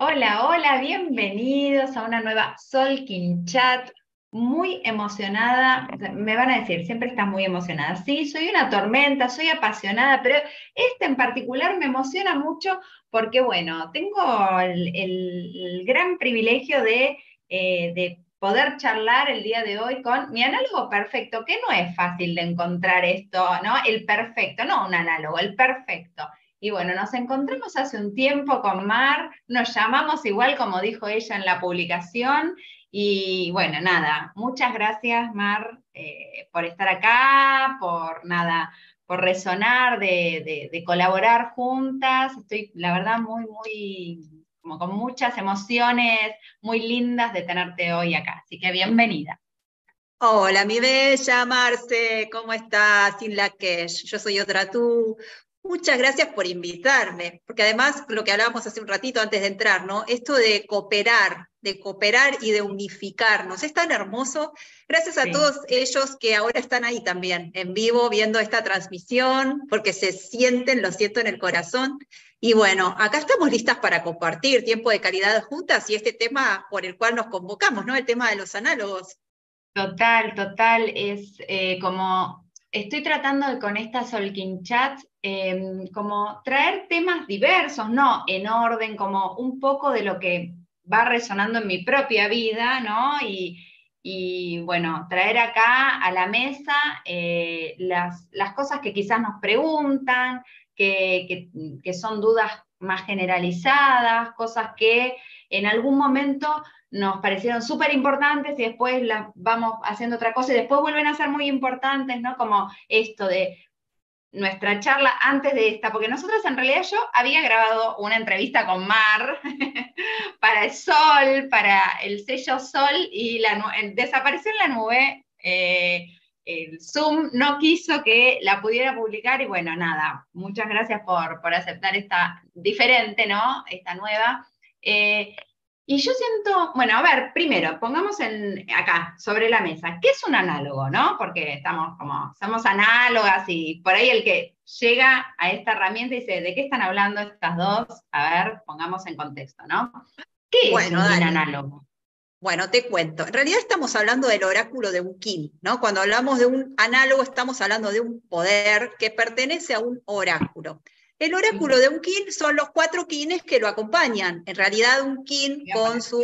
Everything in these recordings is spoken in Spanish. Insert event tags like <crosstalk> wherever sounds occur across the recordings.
Hola, hola, bienvenidos a una nueva Solkin Chat. Muy emocionada, me van a decir, siempre estás muy emocionada. Sí, soy una tormenta, soy apasionada, pero este en particular me emociona mucho porque, bueno, tengo el, gran privilegio de, eh, de poder charlar el día de hoy con mi análogo perfecto, que no es fácil de encontrar esto, ¿no? El perfecto, no un análogo, el perfecto. Y bueno, nos encontramos hace un tiempo con Mar, nos llamamos igual como dijo ella en la publicación. Y bueno, nada, muchas gracias Mar eh, por estar acá, por nada, por resonar, de, de, colaborar juntas. Estoy, la verdad, muy, muy, como con muchas emociones muy lindas de tenerte hoy acá. Así que bienvenida. Hola, mi bella Marce, ¿cómo estás? Sin la que yo soy otra tú. Muchas gracias por invitarme, porque además lo que hablábamos hace un ratito antes de entrar, ¿no? Esto de cooperar, de cooperar y de unificarnos, es tan hermoso. Gracias a todos ellos que ahora están ahí también, en vivo, viendo esta transmisión, porque se sienten, lo siento en el corazón. Y bueno, acá estamos listas para compartir tiempo de calidad juntas y este tema por el cual nos convocamos, ¿no? El tema de los análogos. Total, total, es eh, como estoy tratando con esta Solkin Chat em, como traer temas diversos, no en orden, como un poco de lo que va resonando en mi propia vida, ¿no? Y, bueno, traer acá a la mesa eh, las, cosas que quizás nos preguntan, que son dudas más generalizadas, cosas que en algún momento nos parecieron súper importantes y después las vamos haciendo otra cosa y después vuelven a ser muy importantes, ¿no? Como esto de nuestra charla antes de esta, porque nosotros en realidad yo había grabado una entrevista con Mar <laughs> para el Sol, para el sello Sol, y la, desapareció en la nube. Eh, el Zoom no quiso que la pudiera publicar y bueno, nada, muchas gracias por, por aceptar esta diferente, ¿no? Esta nueva. Eh, y yo siento, bueno, a ver, primero, pongamos en, acá, sobre la mesa, ¿qué es un análogo, no? Porque estamos como, somos análogas y por ahí el que llega a esta herramienta y dice, ¿de qué están hablando estas dos? A ver, pongamos en contexto, ¿no? ¿Qué es un análogo? Bueno, te cuento. En realidad estamos hablando del oráculo de kin, ¿no? Cuando hablamos de un análogo estamos hablando de un poder que pertenece a un oráculo. El oráculo de un kin son los cuatro kines que lo acompañan. En realidad, un kin con su.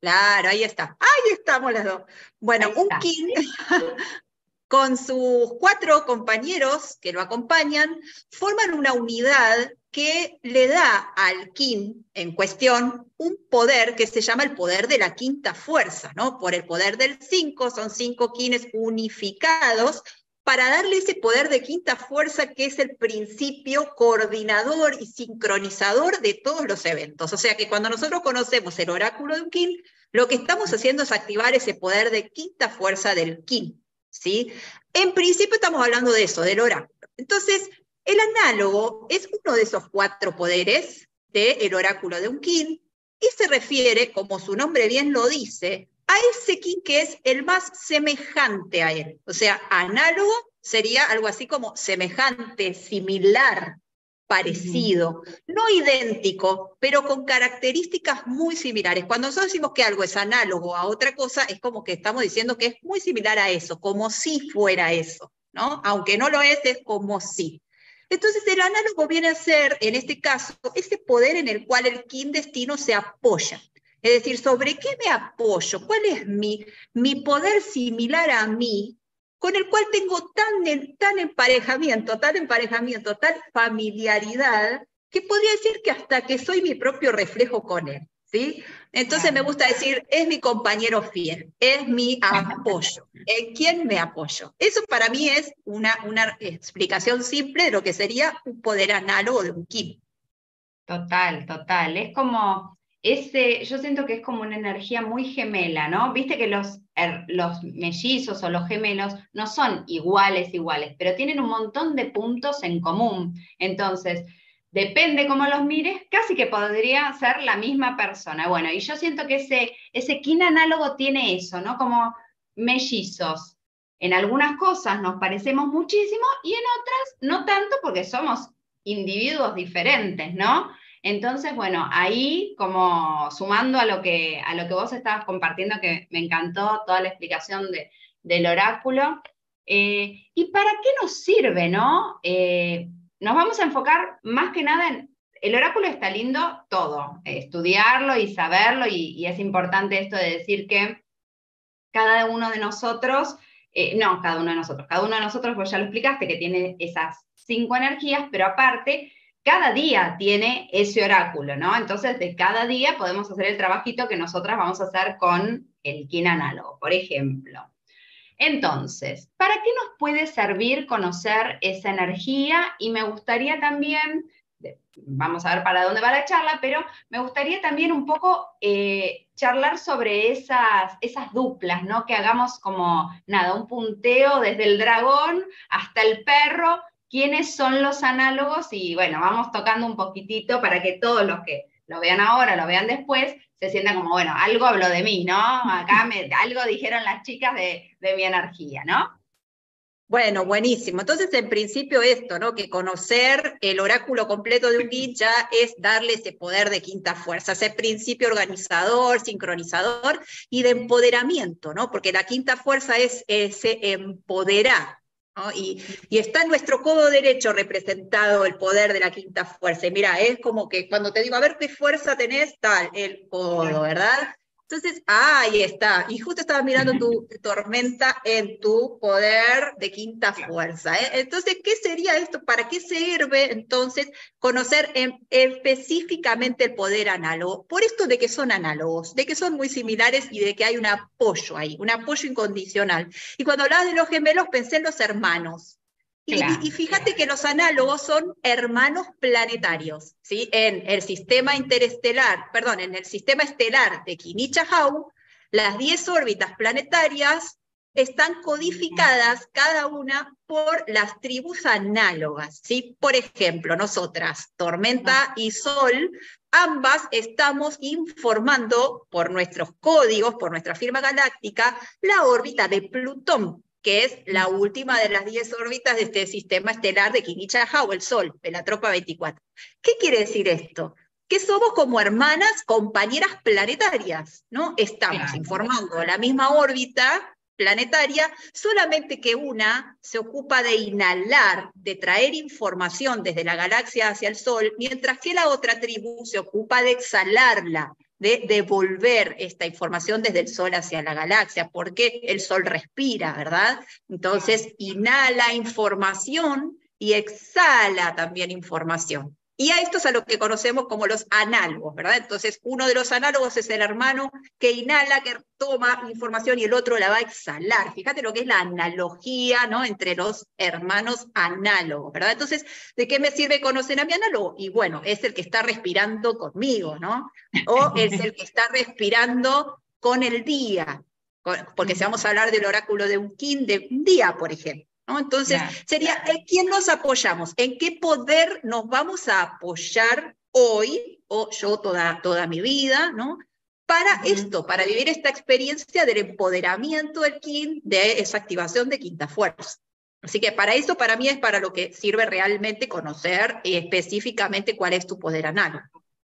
Claro, ahí está. Ahí estamos las dos. Bueno, un kin <laughs> con sus cuatro compañeros que lo acompañan forman una unidad que le da al kin en cuestión un poder que se llama el poder de la quinta fuerza, ¿no? Por el poder del cinco, son cinco kines unificados para darle ese poder de quinta fuerza que es el principio coordinador y sincronizador de todos los eventos. O sea que cuando nosotros conocemos el oráculo de un kin, lo que estamos haciendo es activar ese poder de quinta fuerza del kin. ¿sí? En principio estamos hablando de eso, del oráculo. Entonces, el análogo es uno de esos cuatro poderes del oráculo de un kin y se refiere, como su nombre bien lo dice, a ese que es el más semejante a él. O sea, análogo sería algo así como semejante, similar, parecido, no idéntico, pero con características muy similares. Cuando nosotros decimos que algo es análogo a otra cosa, es como que estamos diciendo que es muy similar a eso, como si fuera eso, ¿no? Aunque no lo es, es como si. Entonces el análogo viene a ser, en este caso, ese poder en el cual el kin destino se apoya. Es decir, ¿sobre qué me apoyo? ¿Cuál es mi, mi poder similar a mí con el cual tengo tan, tan emparejamiento, tal emparejamiento, tal familiaridad, que podría decir que hasta que soy mi propio reflejo con él? ¿sí? Entonces me gusta decir, es mi compañero fiel, es mi apoyo. ¿En quién me apoyo? Eso para mí es una, una explicación simple de lo que sería un poder análogo de un Kim. Total, total. Es como ese, yo siento que es como una energía muy gemela, ¿no? Viste que los, los mellizos o los gemelos no son iguales, iguales, pero tienen un montón de puntos en común. Entonces, depende cómo los mires, casi que podría ser la misma persona. Bueno, y yo siento que ese, ese kin análogo tiene eso, ¿no? Como mellizos. En algunas cosas nos parecemos muchísimo y en otras no tanto porque somos individuos diferentes, ¿no? Entonces, bueno, ahí como sumando a lo que, a lo que vos estabas compartiendo, que me encantó toda la explicación del oráculo, eh, ¿y para qué nos sirve, no? Eh, nos vamos a enfocar más que nada en, el oráculo está lindo todo, estudiarlo y saberlo, y, es importante esto de decir que cada uno de nosotros, eh, no, cada uno de nosotros, cada uno de nosotros, pues ya lo explicaste, que tiene esas cinco energías, pero aparte, cada día tiene ese oráculo, ¿no? Entonces, de cada día podemos hacer el trabajito que nosotras vamos a hacer con el kin análogo, por ejemplo. Entonces, ¿para qué nos puede servir conocer esa energía? Y me gustaría también vamos a ver para dónde va la charla, pero me gustaría también un poco eh, charlar sobre esas, esas duplas, ¿no? Que hagamos como, nada, un punteo desde el dragón hasta el perro, quiénes son los análogos y bueno, vamos tocando un poquitito para que todos los que lo vean ahora, lo vean después, se sientan como, bueno, algo habló de mí, ¿no? Acá me, algo dijeron las chicas de, de mi energía, ¿no? Bueno, buenísimo. Entonces, en principio esto, ¿no? Que conocer el oráculo completo de un guía ya es darle ese poder de quinta fuerza, ese principio organizador, sincronizador y de empoderamiento, ¿no? Porque la quinta fuerza es ese empoderar, ¿no? Y, y, está en nuestro codo derecho representado el poder de la quinta fuerza. Y mira, es como que cuando te digo, a ver qué fuerza tenés, tal, el codo, ¿verdad? Entonces, ahí está. Y justo estaba mirando tu tormenta en tu poder de quinta fuerza. ¿eh? Entonces, ¿qué sería esto? ¿Para qué sirve entonces conocer específicamente el poder análogo? Por esto de que son análogos, de que son muy similares y de que hay un apoyo ahí, un apoyo incondicional. Y cuando hablabas de los gemelos, pensé en los hermanos. Y, fíjate que los análogos son hermanos planetarios, ¿sí? En el sistema interestelar, perdón, en el sistema estelar de Kinichahau, las 10 órbitas planetarias están codificadas cada una por las tribus análogas, ¿sí? Por ejemplo, nosotras, Tormenta y Sol, ambas estamos informando por nuestros códigos, por nuestra firma galáctica, la órbita de Plutón, que es la última de las 10 órbitas de este sistema estelar de Kinichahau, el Sol, de la tropa 24. ¿Qué quiere decir esto? Que somos como hermanas, compañeras planetarias, ¿no? Estamos informando la misma órbita planetaria, solamente que una se ocupa de inhalar, de traer información desde la galaxia hacia el Sol, mientras que la otra tribu se ocupa de exhalarla, de devolver esta información desde el Sol hacia la galaxia, porque el Sol respira, ¿verdad? Entonces, inhala información y exhala también información. Y a esto es a lo que conocemos como los análogos, ¿verdad? Entonces, uno de los análogos es el hermano que inhala, que toma información y el otro la va a exhalar. Fíjate lo que es la analogía, ¿no? Entre los hermanos análogos, ¿verdad? Entonces, ¿de qué me sirve conocer a mi análogo? Y bueno, es el que está respirando conmigo, ¿no? O es el que está respirando con el día, porque si vamos a hablar del oráculo de un kin de un día, por ejemplo. Entonces, sería, ¿en quién nos apoyamos? ¿En qué poder nos vamos a apoyar hoy, o yo toda, toda mi vida, ¿no? Para esto, para vivir esta experiencia del empoderamiento del kin, de esa activación de quinta fuerza. Así que para eso, para mí, es para lo que sirve realmente conocer específicamente cuál es tu poder análogo.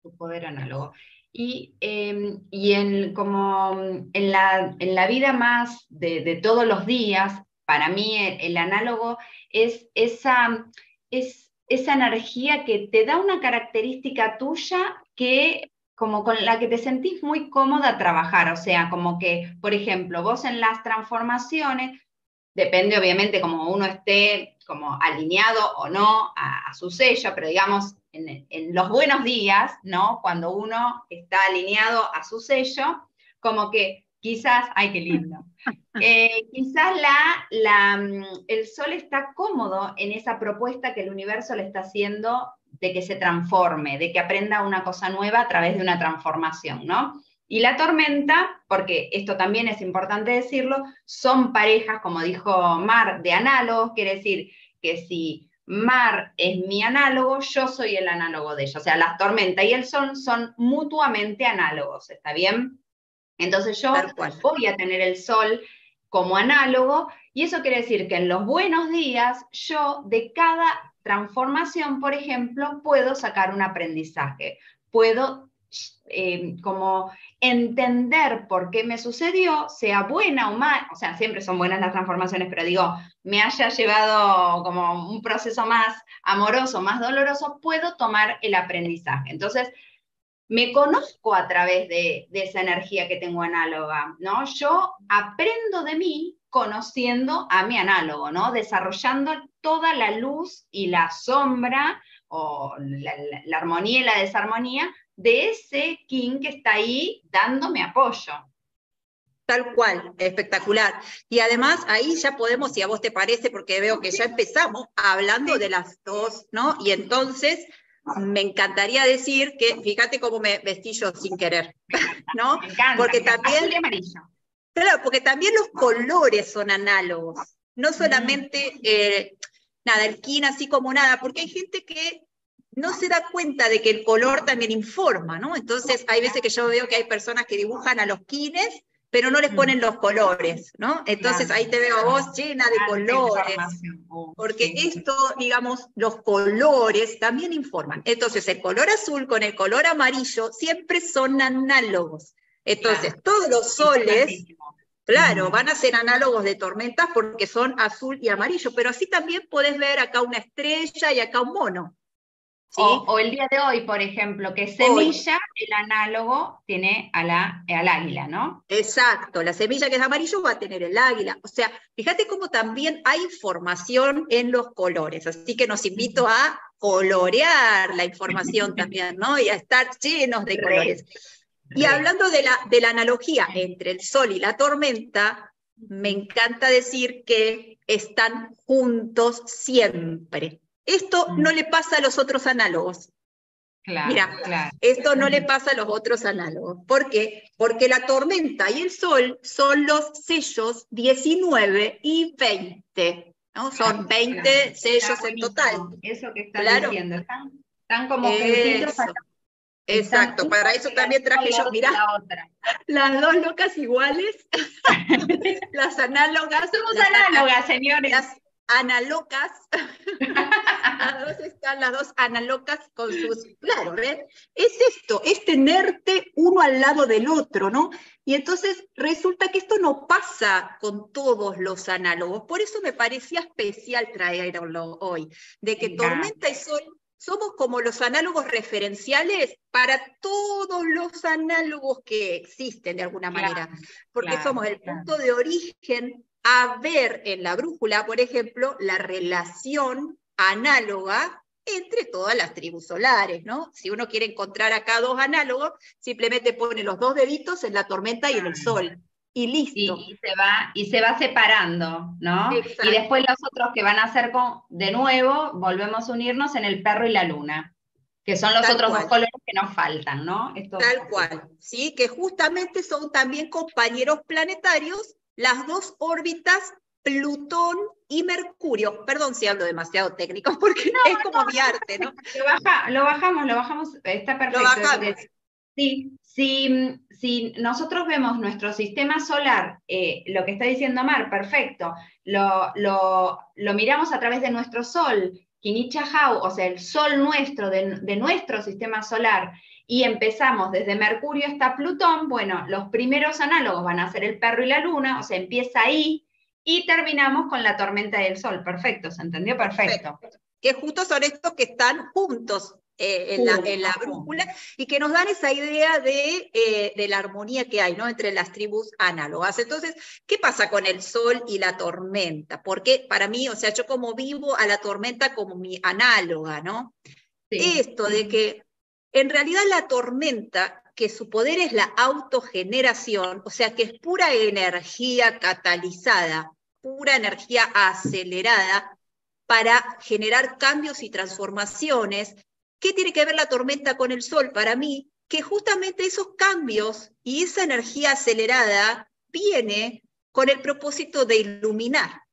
Tu poder análogo. Y, em, y en, como en la, en la vida más de, de todos los días, para mí el, análogo es esa, es esa energía que te da una característica tuya que como con la que te sentís muy cómoda trabajar, o sea, como que, por ejemplo, vos en las transformaciones, depende obviamente como uno esté como alineado o no a, su sello, pero digamos, en, en, los buenos días, ¿no? Cuando uno está alineado a su sello, como que quizás, ay, qué lindo, eh, quizás la, mm, el sol está cómodo en esa propuesta que el universo le está haciendo de que se transforme, de que aprenda una cosa nueva a través de una transformación, ¿no? Y la tormenta, porque esto también es importante decirlo, son parejas, como dijo Mar, de análogos, quiere decir que si Mar es mi análogo, yo soy el análogo de ella. O sea, la tormenta y el sol son mutuamente análogos, ¿está bien? Entonces yo voy a tener el sol como análogo y eso quiere decir que en los buenos días yo de cada transformación, por ejemplo, puedo sacar un aprendizaje, puedo eh, como entender por qué me sucedió, sea buena o mal, o sea, siempre son buenas las transformaciones, pero digo, me haya llevado como un proceso más amoroso, más doloroso, puedo tomar el aprendizaje. Entonces, me conozco a través de, de esa energía que tengo análoga, ¿no? Yo aprendo de mí conociendo a mi análogo, ¿no? Desarrollando toda la luz y la sombra o la, armonía y la desarmonía de ese King que está ahí dándome apoyo. Tal cual, espectacular. Y además ahí ya podemos, si a vos te parece, porque veo que ya empezamos hablando de las dos, ¿no? Y entonces me encantaría decir que, fíjate cómo me vestí yo sin querer, <laughs> ¿no? Me encanta, porque también, amarillo. Claro, porque también los colores son análogos, no solamente, eh, nada, el kin así como nada, porque hay gente que no se da cuenta de que el color también informa, ¿no? Entonces, hay veces que yo veo que hay personas que dibujan a los kines, pero no les ponen los colores, ¿no? Entonces ahí te veo a vos llena de colores, porque esto, digamos, los colores también informan. Entonces, el color azul con el color amarillo siempre son análogos. Entonces, todos los soles, claro, van a ser análogos de tormentas porque son azul y amarillo, pero así también puedes ver acá una estrella y acá un mono. O, el día de hoy, por ejemplo, que semilla, el análogo tiene a la, al águila, ¿no? Exacto, la semilla que es amarillo va a tener el águila. O sea, fíjate cómo también hay información en los colores, así que nos invito a colorear la información <laughs> también, ¿no? Y a estar llenos de colores. Y hablando de la, de la analogía entre el sol y la tormenta, me encanta decir que están juntos siempre. Esto no le pasa a los otros análogos. Mira, esto no le pasa a los otros análogos. ¿Por qué? Porque la tormenta y el sol son los sellos 19 y 20. ¿no? Son 20 sellos en total. Eso que están diciendo. Están, como Eso. Exacto, para eso también traje yo, mira, las dos locas iguales, <laughs> las análogas. Somos análogas, señores. Las analocas, <laughs> las dos están las dos analocas con sus, claro, ¿ves? Es esto, es tenerte uno al lado del otro, ¿no? Y entonces resulta que esto no pasa con todos los análogos, por eso me parecía especial traerlo hoy, de que Tormenta y Sol somos como los análogos referenciales para todos los análogos que existen de alguna manera, porque somos el punto de origen a ver en la brújula, por ejemplo, la relación análoga entre todas las tribus solares, ¿no? Si uno quiere encontrar acá dos análogos, simplemente pone los dos deditos en la tormenta y en el sol y listo. Y, se va, y se va separando, ¿no? Y después los otros que van a hacer con, de nuevo, volvemos a unirnos en el perro y la luna, que son los otros dos colores que nos faltan, ¿no? Tal cual, sí, que justamente son también compañeros planetarios, las dos órbitas Plutón y Mercurio. Perdón si hablo demasiado técnico, <laughs> porque no, es como mi arte, ¿no? Lo, baja, lo bajamos, lo bajamos, está perfecto. Lo bajamos. Sí, si, nosotros vemos nuestro sistema solar, eh, lo que está diciendo Mar, perfecto, lo, lo, miramos a través de nuestro Sol, Kinichahau, o sea, el Sol nuestro, de, de, nuestro sistema solar, y empezamos desde Mercurio hasta Plutón, bueno, los primeros análogos van a ser el perro y la luna, o sea, empieza ahí, y terminamos con la tormenta del Sol, perfecto, ¿se entendió? Perfecto. perfecto. Que justo son estos que están juntos, eh, en, la, brújula y que nos dan esa idea de, eh, de, la armonía que hay ¿no? entre las tribus análogas. Entonces, ¿qué pasa con el sol y la tormenta? Porque para mí, o sea, yo como vivo a la tormenta como mi análoga, ¿no? Esto de que en realidad la tormenta, que su poder es la autogeneración, o sea, que es pura energía catalizada, pura energía acelerada, para generar cambios y transformaciones ¿Qué tiene que ver la tormenta con el sol? Para mí, que justamente esos cambios y esa energía acelerada viene con el propósito de iluminar.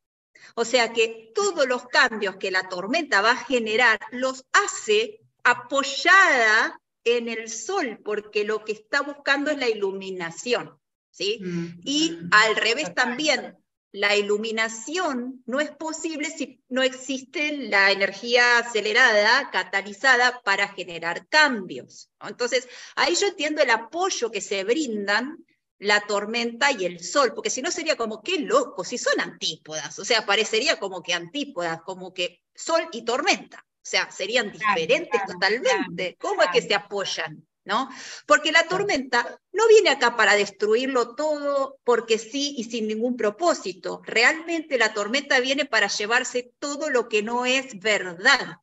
O sea que todos los cambios que la tormenta va a generar los hace apoyada en el sol, porque lo que está buscando es la iluminación. ¿sí? Mm, y mm, al revés también, la iluminación no es posible si no existe la energía acelerada, catalizada para generar cambios. Entonces, ahí yo entiendo el apoyo que se brindan la tormenta y el sol, porque si no sería como, qué loco, si son antípodas, o sea, parecería como que antípodas, como que sol y tormenta, o sea, serían diferentes totalmente. ¿Cómo es que se apoyan? ¿No? Porque la tormenta no viene acá para destruirlo todo porque sí y sin ningún propósito. Realmente la tormenta viene para llevarse todo lo que no es verdad,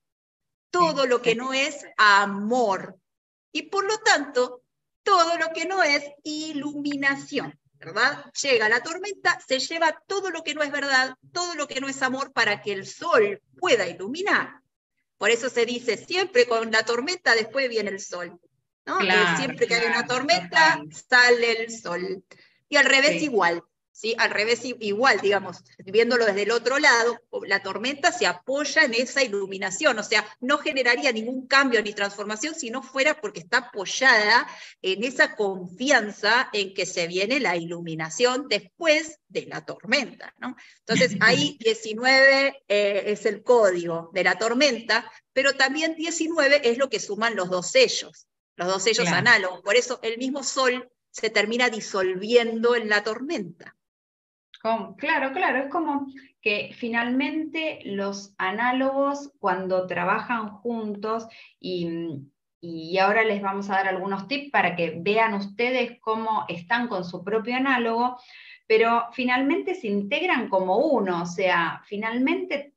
todo lo que no es amor. Y por lo tanto, todo lo que no es iluminación, ¿verdad? Llega la tormenta, se lleva todo lo que no es verdad, todo lo que no es amor para que el sol pueda iluminar. Por eso se dice, siempre con la tormenta después viene el sol. ¿no? siempre que hay una tormenta, sale el sol. Y al revés igual. ¿Sí? Al revés, igual, digamos, viéndolo desde el otro lado, la tormenta se apoya en esa iluminación, o sea, no generaría ningún cambio ni transformación si no fuera porque está apoyada en esa confianza en que se viene la iluminación después de la tormenta, ¿no? Entonces, ahí <laughs> 19 eh, es el código de la tormenta, pero también 19 es lo que suman los dos sellos, los dos sellos análogos. Por eso el mismo sol se termina disolviendo en la tormenta claro, claro, es como que finalmente los análogos cuando trabajan juntos y, y ahora les vamos a dar algunos tips para que vean ustedes cómo están con su propio análogo, pero finalmente se integran como uno, o sea, finalmente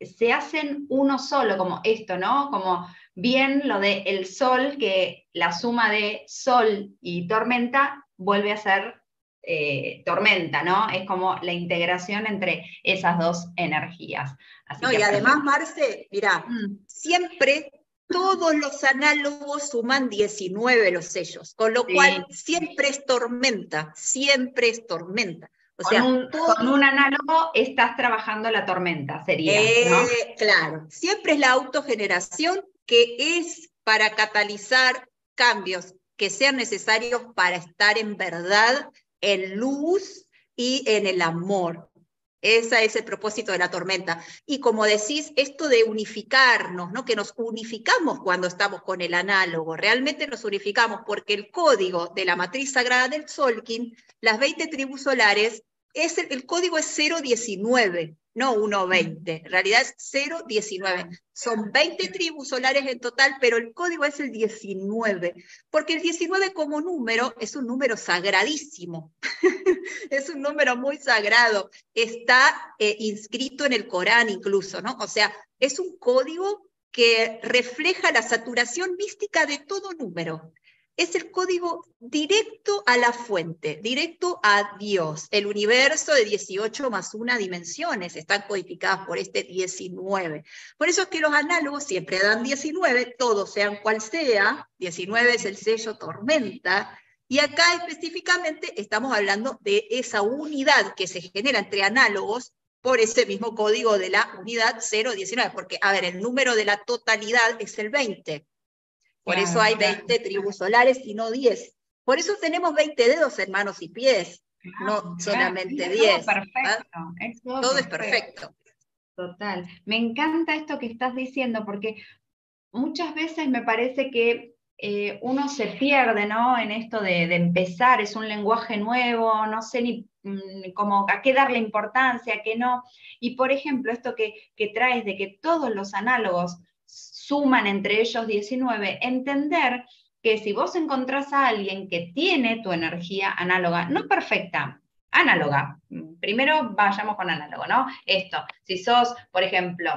se hacen uno solo, como esto, ¿no? Como bien lo de el sol, que la suma de sol y tormenta vuelve a ser eh, tormenta, ¿no? Es como la integración entre esas dos energías. no, y además, Marce, mira, mm. siempre todos los análogos suman 19 los sellos, con lo cual siempre es tormenta, siempre es tormenta. O sea, con un, análogo estás trabajando la tormenta, sería. Eh, claro, siempre es la autogeneración que es para catalizar cambios que sean necesarios para estar en verdad en luz y en el amor. Ese es el propósito de la tormenta. Y como decís, esto de unificarnos, ¿no? que nos unificamos cuando estamos con el análogo, realmente nos unificamos porque el código de la matriz sagrada del Solkin, las 20 tribus solares, es el, el código es 019 no 1.20, en realidad es 0.19. Son 20 tribus solares en total, pero el código es el 19, porque el 19 como número es un número sagradísimo, <laughs> es un número muy sagrado, está eh, inscrito en el Corán incluso, ¿no? O sea, es un código que refleja la saturación mística de todo número es el código directo a la fuente, directo a Dios. El universo de 18 más una dimensiones están codificadas por este 19. Por eso es que los análogos siempre dan 19, todos sean cual sea, 19 es el sello tormenta, y acá específicamente estamos hablando de esa unidad que se genera entre análogos por ese mismo código de la unidad 019, porque, a ver, el número de la totalidad es el 20. Por eso hay 20 tribus solares y no 10. Por eso tenemos 20 dedos en manos y pies, no solamente 10. Todo perfecto. todo, es perfecto. Total. Me encanta esto que estás diciendo porque muchas veces me parece que eh, uno se pierde ¿no? en esto de, empezar, es un lenguaje nuevo, no sé ni mm, cómo, a qué darle importancia, a qué no. Y por ejemplo, esto que, que traes de que todos los análogos suman entre ellos 19, entender que si vos encontrás a alguien que tiene tu energía análoga, no perfecta, análoga, primero vayamos con análogo, ¿no? Esto, si sos, por ejemplo,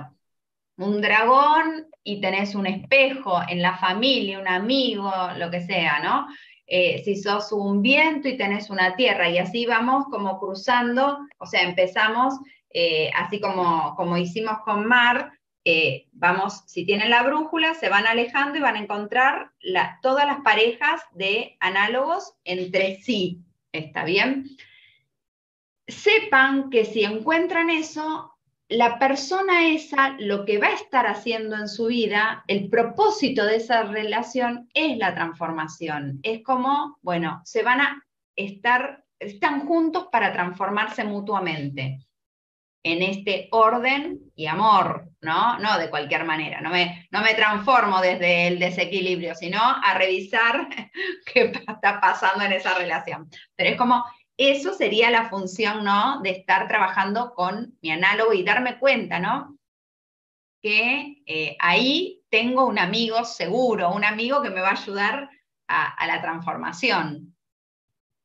un dragón y tenés un espejo en la familia, un amigo, lo que sea, ¿no? Eh, si sos un viento y tenés una tierra, y así vamos como cruzando, o sea, empezamos eh, así como, como hicimos con Mar, eh, vamos, si tienen la brújula, se van alejando y van a encontrar todas las parejas de análogos entre sí. ¿Está bien? Sepan que si encuentran eso, la persona esa lo que va a estar haciendo en su vida, el propósito de esa relación es la transformación. Es como, bueno, se van a estar están juntos para transformarse mutuamente en este orden y amor, ¿no? No de cualquier manera, no me, no me transformo desde el desequilibrio, sino a revisar <laughs> qué está pasando en esa relación. Pero es como, eso sería la función, ¿no? De estar trabajando con mi análogo y darme cuenta, ¿no? Que eh, ahí tengo un amigo seguro, un amigo que me va a ayudar a la transformación.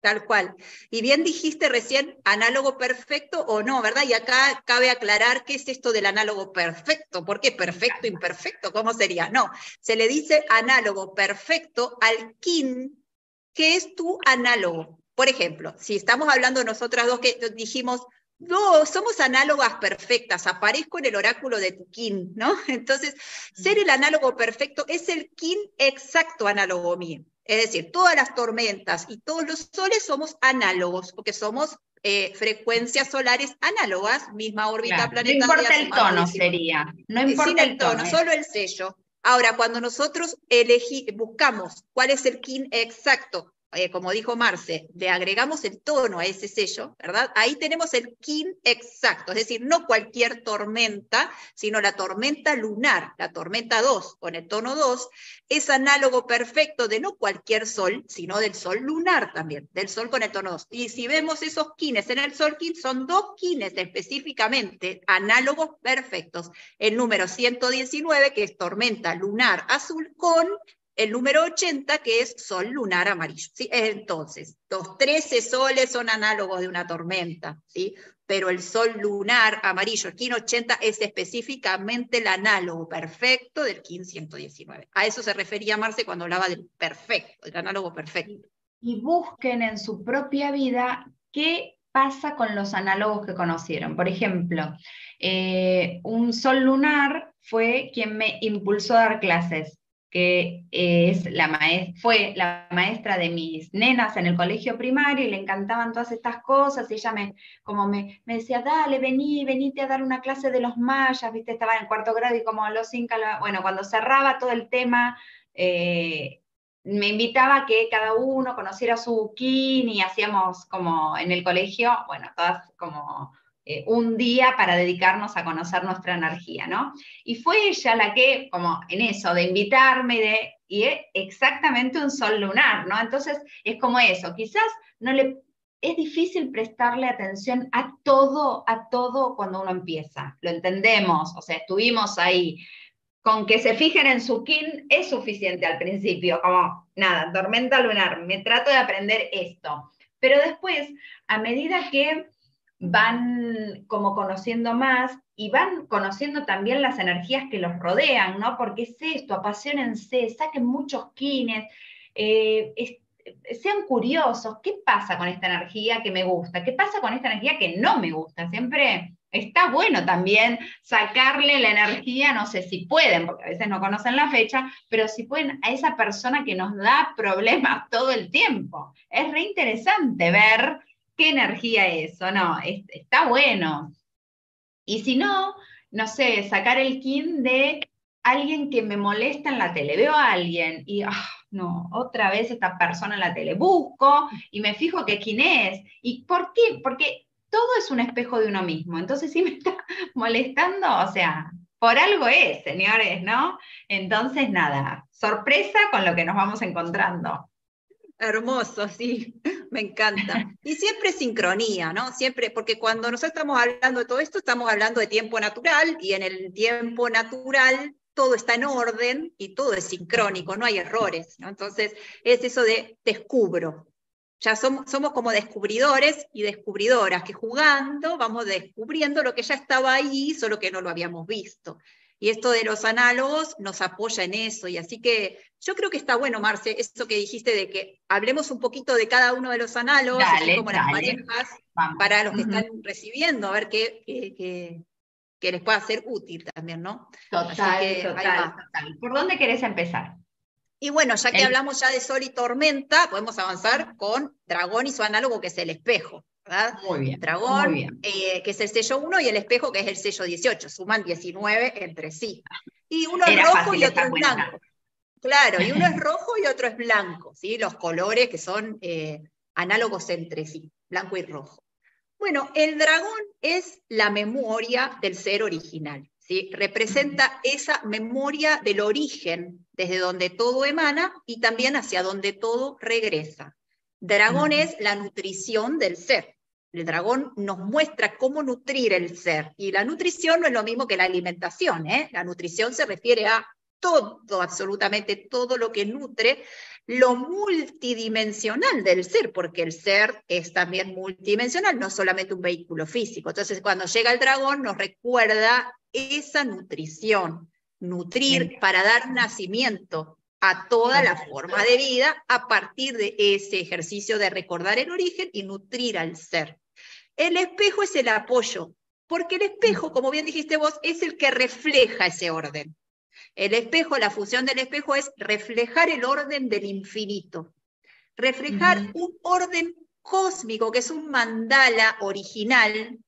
Tal cual. Y bien dijiste recién análogo perfecto o no, ¿verdad? Y acá cabe aclarar qué es esto del análogo perfecto. ¿Por qué perfecto, imperfecto? ¿Cómo sería? No, se le dice análogo perfecto al kin, que es tu análogo. Por ejemplo, si estamos hablando nosotras dos que dijimos, no, somos análogas perfectas, aparezco en el oráculo de tu kin, ¿no? <laughs> Entonces, ser el análogo perfecto es el kin exacto análogo mío. Es decir, todas las tormentas y todos los soles somos análogos, porque somos eh, frecuencias solares análogas, misma órbita planetaria. No importa el tono, sería. No importa el tono, solo el sello. Ahora, cuando nosotros elegí, buscamos cuál es el kin exacto eh, como dijo Marce, le agregamos el tono a ese sello, ¿verdad? Ahí tenemos el kin exacto, es decir, no cualquier tormenta, sino la tormenta lunar, la tormenta 2 con el tono 2, es análogo perfecto de no cualquier sol, sino del sol lunar también, del sol con el tono 2. Y si vemos esos kines en el sol kin, son dos kines específicamente análogos perfectos. El número 119, que es tormenta lunar azul, con el número 80, que es sol lunar amarillo. ¿sí? Entonces, los 13 soles son análogos de una tormenta, ¿sí? pero el sol lunar amarillo, el KIN 80, es específicamente el análogo perfecto del KIN 119. A eso se refería Marce cuando hablaba del perfecto, del análogo perfecto. Y busquen en su propia vida qué pasa con los análogos que conocieron. Por ejemplo, eh, un sol lunar fue quien me impulsó a dar clases que es la fue la maestra de mis nenas en el colegio primario y le encantaban todas estas cosas. Y ella me, como me, decía, dale, vení, venite a dar una clase de los mayas, viste, estaba en cuarto grado y como los incas, bueno, cuando cerraba todo el tema, eh, me invitaba a que cada uno conociera su kin y hacíamos como en el colegio, bueno, todas como eh, un día para dedicarnos a conocer nuestra energía, ¿no? Y fue ella la que, como en eso, de invitarme, de, y es exactamente un sol lunar, ¿no? Entonces, es como eso, quizás no le, es difícil prestarle atención a todo, a todo cuando uno empieza, lo entendemos, o sea, estuvimos ahí. Con que se fijen en su kin es suficiente al principio, como nada, tormenta lunar, me trato de aprender esto. Pero después, a medida que van como conociendo más y van conociendo también las energías que los rodean, ¿no? Porque es esto, apasionense, saquen muchos kines, eh, sean curiosos, ¿qué pasa con esta energía que me gusta? ¿Qué pasa con esta energía que no me gusta? Siempre está bueno también sacarle la energía, no sé si pueden, porque a veces no conocen la fecha, pero si pueden a esa persona que nos da problemas <laughs> todo el tiempo. Es re interesante ver qué energía es eso, no, está bueno. Y si no, no sé, sacar el kin de alguien que me molesta en la tele, veo a alguien y, ah, no, otra vez esta persona en la tele, busco y me fijo que quién es. ¿Y por qué? Porque todo es un espejo de uno mismo. Entonces, <laughs> si me está molestando, o sea, por algo es, señores, ¿no? Entonces, nada, sorpresa con lo que nos vamos encontrando. Hermoso, sí, <laughs> me encanta. Y siempre sincronía, ¿no? Siempre, porque cuando nosotros estamos hablando de todo esto, estamos hablando de tiempo natural y en el tiempo natural todo está en orden y todo es sincrónico, no hay errores, ¿no? Entonces, es eso de descubro. Ya somos, somos como descubridores y descubridoras que jugando vamos descubriendo lo que ya estaba ahí, solo que no lo habíamos visto. Y esto de los análogos nos apoya en eso. Y así que yo creo que está bueno, Marce, eso que dijiste de que hablemos un poquito de cada uno de los análogos, como las parejas, para los que están recibiendo, a ver qué, qué, les pueda ser útil también, ¿no? Total, total, ¿Por dónde querés empezar? Y bueno, ya que hablamos ya de sol y tormenta, podemos avanzar con dragón y su análogo, que es el espejo. Muy bien. Dragón, eh, que es el sello 1, y el espejo, que es el sello 18. Suman 19 entre sí. Y uno es rojo y otro es blanco. Claro, y uno es <laughs> rojo y otro es blanco, ¿sí? Los colores que son eh, análogos entre sí. blanco y rojo. Bueno, el dragón es la memoria del ser original, ¿sí? Representa esa memoria del origen, desde donde todo emana y también hacia donde todo regresa. Dragón es la nutrición del ser. El dragón nos muestra cómo nutrir el ser. Y la nutrición no es lo mismo que la alimentación. ¿eh? La nutrición se refiere a todo, absolutamente todo lo que nutre lo multidimensional del ser, porque el ser es también multidimensional, no solamente un vehículo físico. Entonces, cuando llega el dragón, nos recuerda esa nutrición, nutrir para dar nacimiento a toda la forma de vida a partir de ese ejercicio de recordar el origen y nutrir al ser. El espejo es el apoyo, porque el espejo, como bien dijiste vos, es el que refleja ese orden. El espejo, la función del espejo es reflejar el orden del infinito, reflejar un orden cósmico, que es un mandala original,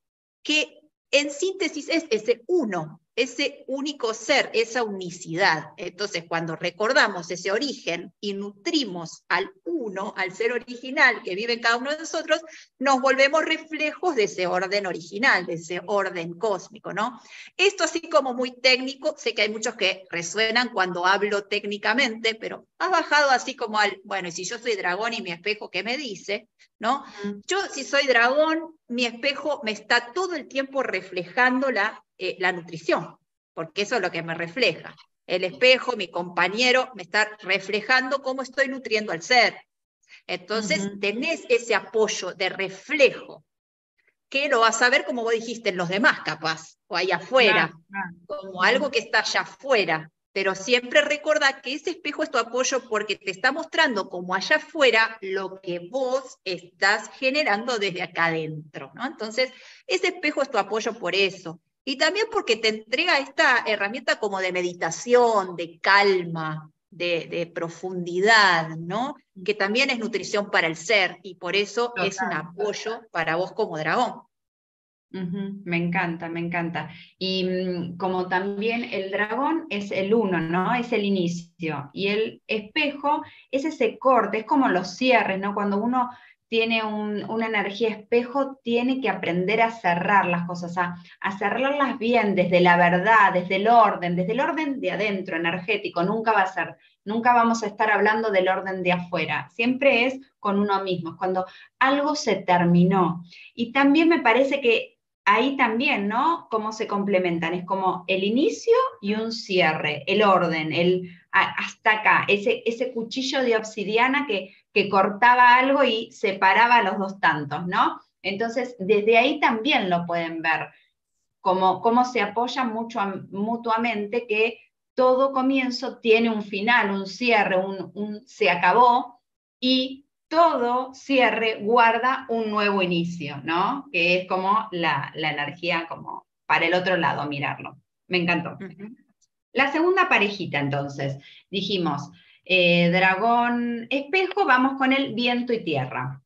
que en síntesis es ese uno, ese único ser, esa unicidad. Entonces, cuando recordamos ese origen y nutrimos al uno, al ser original que vive en cada uno de nosotros, nos volvemos reflejos de ese orden original, de ese orden cósmico, ¿no? Esto así como muy técnico, sé que hay muchos que resuenan cuando hablo técnicamente, pero ha bajado así como al, bueno, y si yo soy dragón y mi espejo, ¿qué me dice? ¿No? Yo si soy dragón, mi espejo me está todo el tiempo reflejando la eh, la nutrición, porque eso es lo que me refleja. El espejo, mi compañero, me está reflejando cómo estoy nutriendo al ser. Entonces, tenés ese apoyo de reflejo, que lo vas a ver como vos dijiste en los demás, capaz, o ahí afuera, como algo que está allá afuera. Pero siempre recuerda que ese espejo es tu apoyo porque te está mostrando como allá afuera lo que vos estás generando desde acá adentro. ¿no? Entonces, ese espejo es tu apoyo por eso. Y también porque te entrega esta herramienta como de meditación, de calma, de, profundidad, ¿no? Que también es nutrición para el ser y por eso es un apoyo para vos como dragón. me encanta, me encanta. Y mm, como también el dragón es el uno, ¿no? Es el inicio. Y el espejo es ese corte, es como los cierres, ¿no? Cuando uno tiene una energía espejo, tiene que aprender a cerrar las cosas, a, cerrarlas bien desde la verdad, desde el orden, desde el orden de adentro, energético. Nunca va a ser, nunca vamos a estar hablando del orden de afuera. Siempre es con uno mismo, cuando algo se terminó. Y también me parece que ahí también, ¿no? Cómo se complementan. Es como el inicio y un cierre, el orden, el hasta acá, ese, ese cuchillo de obsidiana que que cortaba algo y separaba los dos tantos, ¿no? Entonces, desde ahí también lo pueden ver, como cómo se apoyan mucho, mutuamente, que todo comienzo tiene un final, un cierre, un, se acabó, y todo cierre guarda un nuevo inicio, ¿no? Que es como la, energía, como para el otro lado, mirarlo. Me encantó. La segunda parejita, entonces, dijimos, eh, dragón espejo, vamos con el viento y tierra.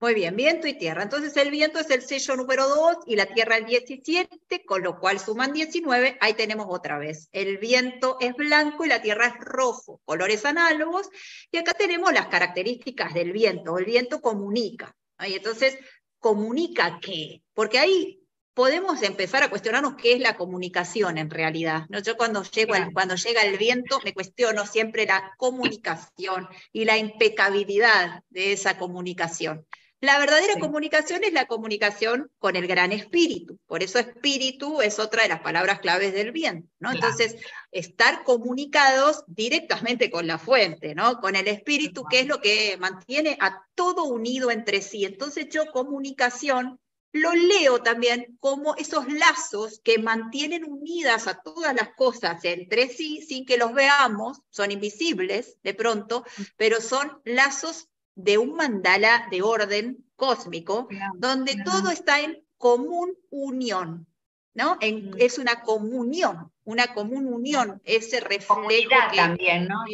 Muy bien, viento y tierra. Entonces el viento es el sello número 2 y la tierra el 17, con lo cual suman 19. Ahí tenemos otra vez. El viento es blanco y la tierra es rojo, colores análogos. Y acá tenemos las características del viento. El viento comunica. Y entonces, ¿comunica qué? Porque ahí podemos empezar a cuestionarnos qué es la comunicación en realidad. ¿no? Yo cuando, llego cuando llega el viento me cuestiono siempre la comunicación y la impecabilidad de esa comunicación. La verdadera comunicación es la comunicación con el gran espíritu. Por eso espíritu es otra de las palabras claves del viento. ¿no? Entonces, estar comunicados directamente con la fuente, ¿no? con el espíritu, que es lo que mantiene a todo unido entre sí. Entonces, yo comunicación lo leo también como esos lazos que mantienen unidas a todas las cosas entre sí sin que los veamos, son invisibles de pronto, pero son lazos de un mandala de orden cósmico, donde todo está en común unión, ¿no? es una comunión, una común unión, ese reflejo. también, ¿no?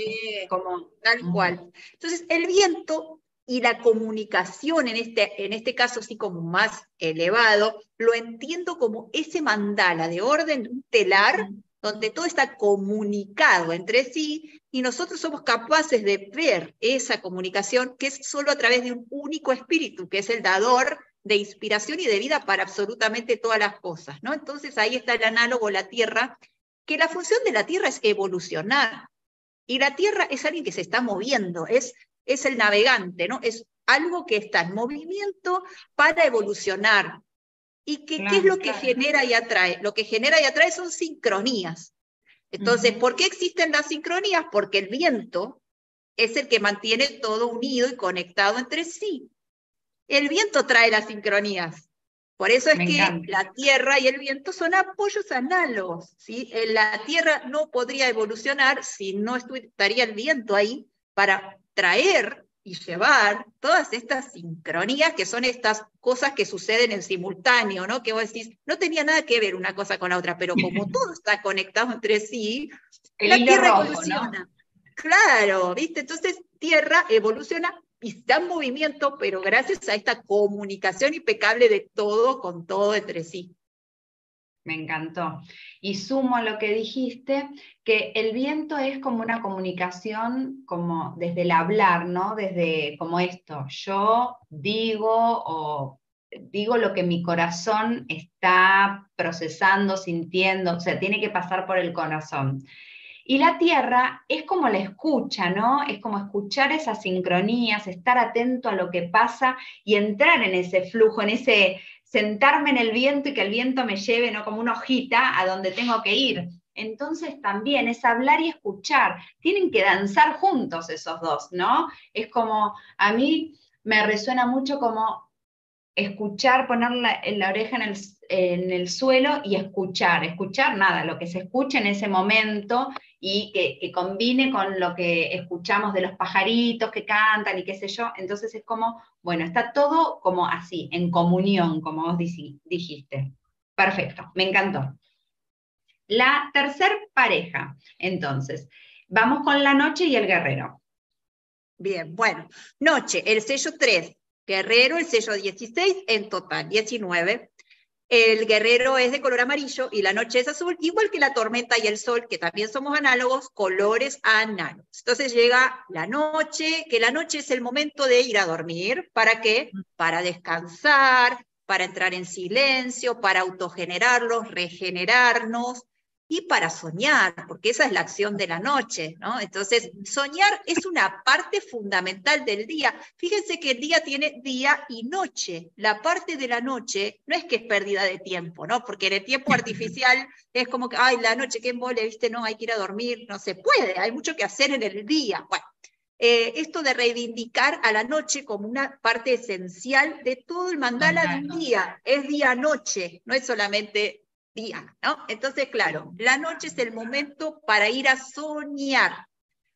como, tal cual. Entonces, el viento y la comunicación en este, en este caso así como más elevado, lo entiendo como ese mandala de orden, telar, donde todo está comunicado entre sí, y nosotros somos capaces de ver esa comunicación que es solo a través de un único espíritu, que es el dador de inspiración y de vida para absolutamente todas las cosas, ¿no? Entonces ahí está el análogo, la Tierra, que la función de la Tierra es evolucionar. Y la Tierra es alguien que se está moviendo, es, es el navegante, ¿no? Es algo que está en movimiento para evolucionar. ¿Y que, qué es lo que genera y atrae? Lo que genera y atrae son sincronías. Entonces, ¿por qué existen las sincronías? Porque el viento es el que mantiene todo unido y conectado entre sí. El viento trae las sincronías. Por eso es que la tierra y el viento son apoyos análogos. ¿sí? La tierra no podría evolucionar si no estaría el viento ahí para traer y llevar todas estas sincronías que son estas cosas que suceden en simultáneo, ¿no? Que vos decís, no tenía nada que ver una cosa con la otra, pero como <laughs> todo está conectado entre sí, la Tierra evoluciona. Claro, ¿viste? Entonces, Tierra evoluciona y está en movimiento, pero gracias a esta comunicación impecable de todo con todo entre sí. Me encantó. Y sumo lo que dijiste, que el viento es como una comunicación, como desde el hablar, ¿no? Desde como esto, yo digo o digo lo que mi corazón está procesando, sintiendo, o sea, tiene que pasar por el corazón. Y la tierra es como la escucha, ¿no? Es como escuchar esas sincronías, estar atento a lo que pasa y entrar en ese flujo, en ese sentarme en el viento y que el viento me lleve, ¿no? Como una hojita a donde tengo que ir. Entonces también es hablar y escuchar. Tienen que danzar juntos esos dos, ¿no? Es como, a mí me resuena mucho como escuchar, poner la, la oreja en el, en el, suelo y escuchar, escuchar nada, lo que se escuche en ese momento y que, combine con lo que escuchamos de los pajaritos que cantan y qué sé yo. Entonces es como, bueno, está todo como así, en comunión, como vos dijiste. Perfecto, me encantó. La tercer pareja, entonces, vamos con la noche y el guerrero. Bien, bueno, noche, el sello 3, Guerrero, el sello 16, en total 19. El guerrero es de color amarillo y la noche es azul, igual que la tormenta y el sol, que también somos análogos, colores análogos. Entonces llega la noche, que la noche es el momento de ir a dormir. ¿Para qué? Para descansar, para entrar en silencio, para autogenerarlos, regenerarnos, y para soñar, porque esa es la acción de la noche, ¿no? Entonces, soñar es una parte fundamental del día. Fíjense que el día tiene día y noche. La parte de la noche no es que es pérdida de tiempo, ¿no? Porque en el tiempo artificial es como que, ay, la noche, qué embole, viste, no, hay que ir a dormir, no se puede, hay mucho que hacer en el día. Bueno, eh, esto de reivindicar a la noche como una parte esencial de todo el mandala del día, es día-noche, no es solamente día, ¿no? Entonces, claro, la noche es el momento para ir a soñar,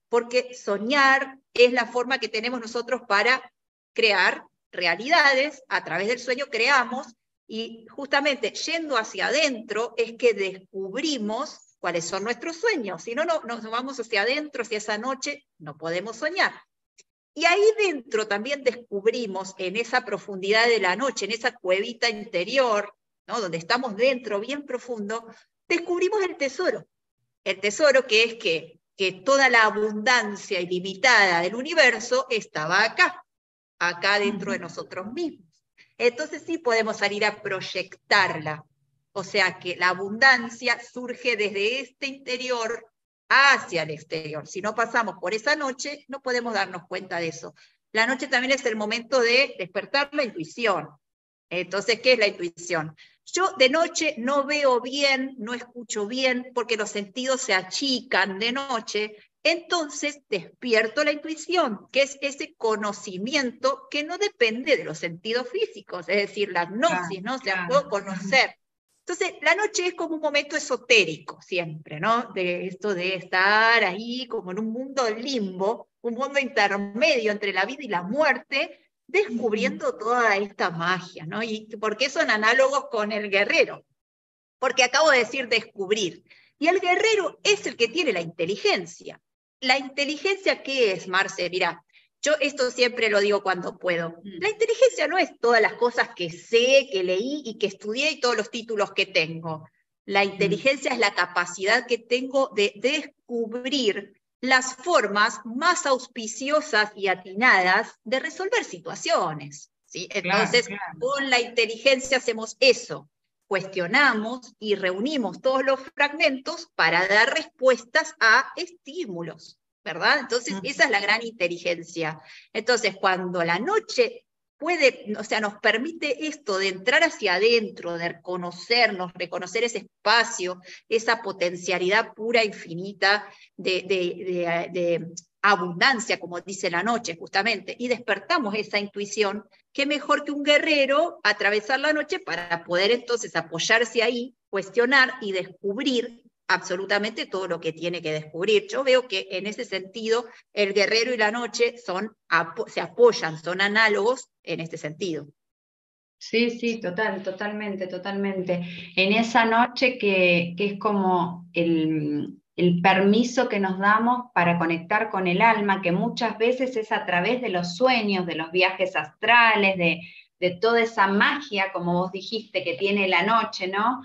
porque soñar es la forma que tenemos nosotros para crear realidades, a través del sueño creamos, y justamente yendo hacia adentro es que descubrimos cuáles son nuestros sueños. Si no, no nos vamos hacia adentro, hacia esa noche, no podemos soñar. Y ahí dentro también descubrimos en esa profundidad de la noche, en esa cuevita interior, donde estamos dentro, bien profundo, descubrimos el tesoro. El tesoro que es que, que toda la abundancia ilimitada del universo estaba acá, acá dentro de nosotros mismos. Entonces sí podemos salir a proyectarla. O sea que la abundancia surge desde este interior hacia el exterior. Si no pasamos por esa noche, no podemos darnos cuenta de eso. La noche también es el momento de despertar la intuición. Entonces, ¿qué es la intuición? Yo de noche no veo bien, no escucho bien, porque los sentidos se achican de noche. Entonces despierto la intuición, que es ese conocimiento que no depende de los sentidos físicos, es decir, la gnosis, ¿no? O sea, puedo conocer. Entonces, la noche es como un momento esotérico siempre, ¿no? De esto de estar ahí como en un mundo limbo, un mundo intermedio entre la vida y la muerte, descubriendo toda esta magia, ¿no? ¿Y por qué son análogos con el guerrero? Porque acabo de decir descubrir. Y el guerrero es el que tiene la inteligencia. ¿La inteligencia qué es, Marce? Mira, yo esto siempre lo digo cuando puedo. Mm. La inteligencia no es todas las cosas que sé, que leí y que estudié y todos los títulos que tengo. La mm. inteligencia es la capacidad que tengo de descubrir las formas más auspiciosas y atinadas de resolver situaciones. ¿sí? Entonces, con la inteligencia hacemos eso, cuestionamos y reunimos todos los fragmentos para dar respuestas a estímulos, ¿verdad? Entonces, esa es la gran inteligencia. Entonces, cuando la noche puede, o sea, nos permite esto de entrar hacia adentro, de reconocernos, reconocer ese espacio, esa potencialidad pura, infinita de, de, abundancia, como dice la noche justamente, y despertamos esa intuición, qué mejor que un guerrero atravesar la noche para poder entonces apoyarse ahí, cuestionar y descubrir absolutamente todo lo que tiene que descubrir. Yo veo que en ese sentido el guerrero y la noche son, se apoyan, son análogos en este sentido. Sí, sí, total, totalmente, totalmente. En esa noche que, que es como el, el permiso que nos damos para conectar con el alma, que muchas veces es a través de los sueños, de los viajes astrales, de, de toda esa magia, como vos dijiste, que tiene la noche, ¿no?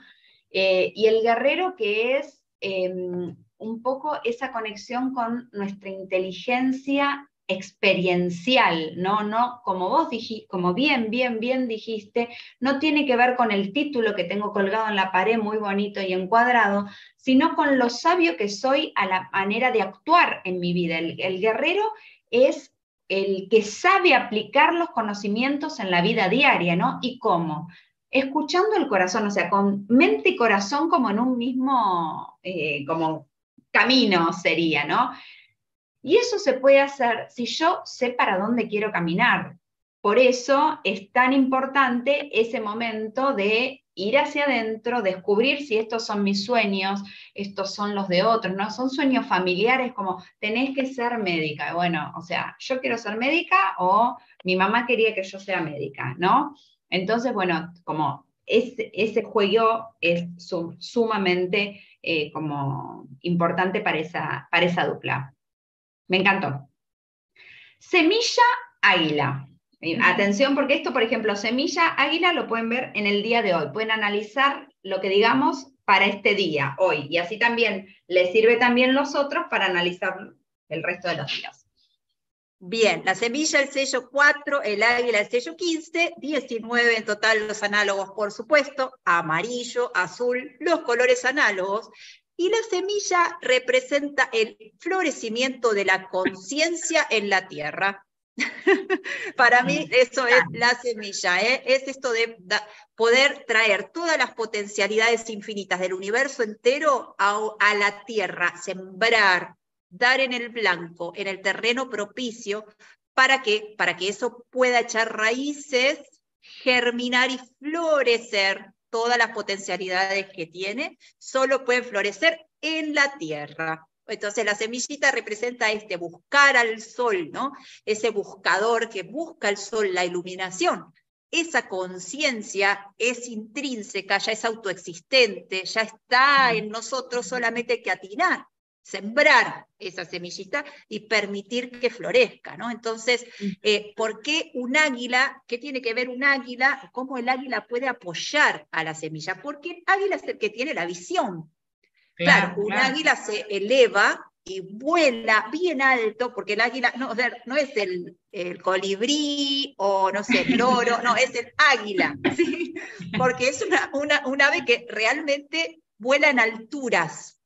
Eh, y el guerrero que es em, un poco esa conexión con nuestra inteligencia experiencial, ¿no? No, como vos dijiste, como bien, bien, bien dijiste, no tiene que ver con el título que tengo colgado en la pared muy bonito y encuadrado, sino con lo sabio que soy a la manera de actuar en mi vida. el guerrero es el que sabe aplicar los conocimientos en la vida diaria, ¿no? ¿Y cómo? Escuchando el corazón, o sea, con mente y corazón como en un mismo, eh, como camino sería, ¿no? Y eso se puede hacer si yo sé para dónde quiero caminar. Por eso es tan importante ese momento de ir hacia adentro, descubrir si estos son mis sueños, estos son los de otros, ¿no? Son sueños familiares como tenés que ser médica. Bueno, o sea, yo quiero ser médica o mi mamá quería que yo sea médica, ¿no? Entonces, bueno, como ese, ese juego es sumamente eh, como importante para esa, para esa dupla. Me encantó. Semilla águila. Eh, atención, porque esto, por ejemplo, semilla águila lo pueden ver en el día de hoy. Pueden analizar lo que digamos para este día, hoy. Y así también les sirve también los otros para analizar el resto de los días. Bien, la semilla, el sello 4, el águila, el sello 15, 19 en total los análogos, por supuesto, amarillo, azul, los colores análogos. Y la semilla representa el florecimiento de la conciencia en la tierra. <laughs> Para mí eso es la semilla, ¿eh? es esto de poder traer todas las potencialidades infinitas del universo entero a la tierra, sembrar, dar en el blanco, en el terreno propicio, para que, para que eso pueda echar raíces, germinar y florecer todas las potencialidades que tiene, solo pueden florecer en la tierra. Entonces la semillita representa este buscar al sol, ¿no? Ese buscador que busca el sol, la iluminación. Esa conciencia es intrínseca, ya es autoexistente, ya está en nosotros, solamente hay que atinar sembrar esa semillita y permitir que florezca, ¿no? Entonces, eh, ¿por qué un águila? ¿Qué tiene que ver un águila? ¿Cómo el águila puede apoyar a la semilla? Porque el águila es el que tiene la visión. Claro, un águila se eleva y vuela bien alto, porque el águila no, no es el, colibrí o no sé, el loro, no, es el águila, <laughs> ¿sí? porque es una, una, un ave que realmente vuela en alturas,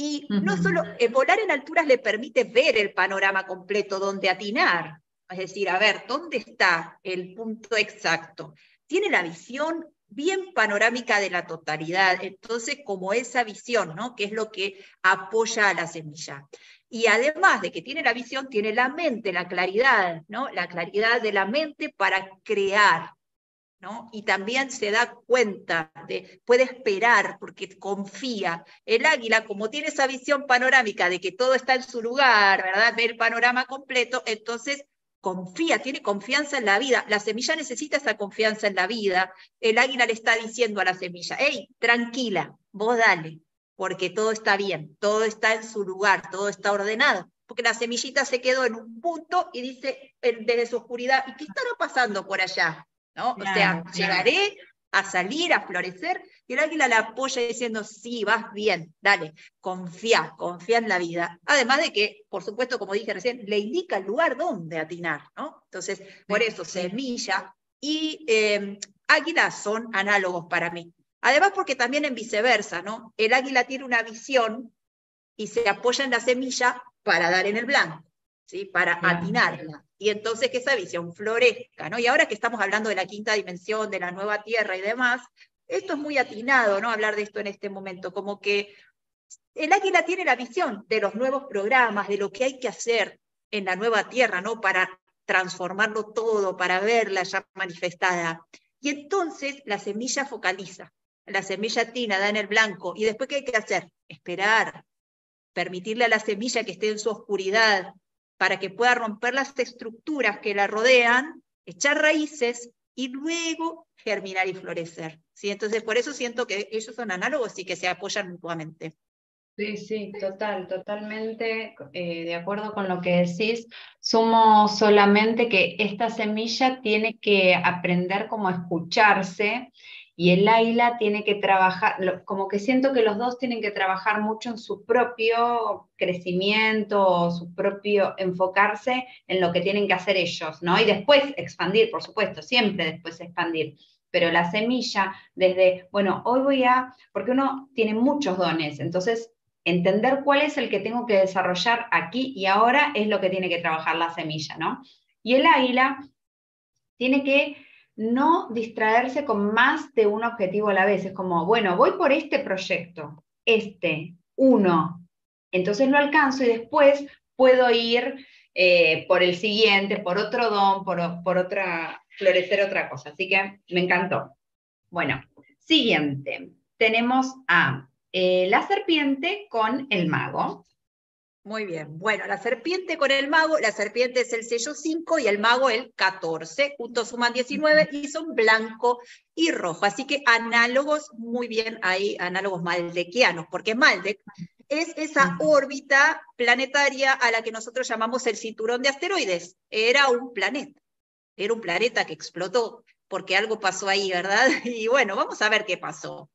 y no solo eh, volar en alturas le permite ver el panorama completo, donde atinar. Es decir, a ver, ¿dónde está el punto exacto? Tiene la visión bien panorámica de la totalidad. Entonces, como esa visión, ¿no? Que es lo que apoya a la semilla. Y además de que tiene la visión, tiene la mente, la claridad, ¿no? La claridad de la mente para crear, y también se da cuenta, de, puede esperar porque confía. El águila, como tiene esa visión panorámica de que todo está en su lugar, ¿verdad? Ve el panorama completo, entonces confía, tiene confianza en la vida. La semilla necesita esa confianza en la vida. El águila le está diciendo a la semilla, hey, tranquila, vos dale, porque todo está bien, todo está en su lugar, todo está ordenado. Porque la semillita se quedó en un punto y dice desde su oscuridad, ¿y qué estará pasando por allá? O sea, llegaré a salir, a florecer, y el águila la apoya diciendo, sí, vas bien, dale, confía, confía en la vida. Además de que, por supuesto, como dije recién, le indica el lugar donde atinar, ¿no? Entonces, por eso, semilla y eh, águila son análogos para mí. Además, porque también en viceversa, ¿no? El águila tiene una visión y se apoya en la semilla para dar en el blanco, ¿sí? Para atinarla. Y entonces que esa visión florezca, ¿no? Y ahora que estamos hablando de la quinta dimensión, de la nueva tierra y demás, esto es muy atinado, ¿no? Hablar de esto en este momento, como que el águila tiene la visión de los nuevos programas, de lo que hay que hacer en la nueva tierra, ¿no? Para transformarlo todo, para verla ya manifestada. Y entonces la semilla focaliza, la semilla tina, da en el blanco. ¿Y después qué hay que hacer? Esperar, permitirle a la semilla que esté en su oscuridad para que pueda romper las estructuras que la rodean, echar raíces y luego germinar y florecer. ¿sí? Entonces, por eso siento que ellos son análogos y que se apoyan mutuamente. Sí, sí, total, totalmente eh, de acuerdo con lo que decís. Sumo solamente que esta semilla tiene que aprender cómo escucharse y el águila tiene que trabajar, como que siento que los dos tienen que trabajar mucho en su propio crecimiento, su propio enfocarse en lo que tienen que hacer ellos, ¿no? Y después expandir, por supuesto, siempre después expandir pero la semilla, desde, bueno, hoy voy a, porque uno tiene muchos dones, entonces entender cuál es el que tengo que desarrollar aquí y ahora es lo que tiene que trabajar la semilla, ¿no? Y el águila tiene que no distraerse con más de un objetivo a la vez. Es como, bueno, voy por este proyecto, este, uno, entonces lo alcanzo y después puedo ir eh, por el siguiente, por otro don, por, por otra, florecer otra cosa. Así que me encantó. Bueno, siguiente. Tenemos a eh, la serpiente con el mago. Muy bien. Bueno, la serpiente con el mago, la serpiente es el sello 5 y el mago el 14. Juntos suman 19 y son blanco y rojo. Así que análogos, muy bien ahí, análogos maldequianos, porque Maldek es esa órbita planetaria a la que nosotros llamamos el cinturón de asteroides. Era un planeta. Era un planeta que explotó porque algo pasó ahí, ¿verdad? <laughs> Y bueno, vamos a ver qué pasó.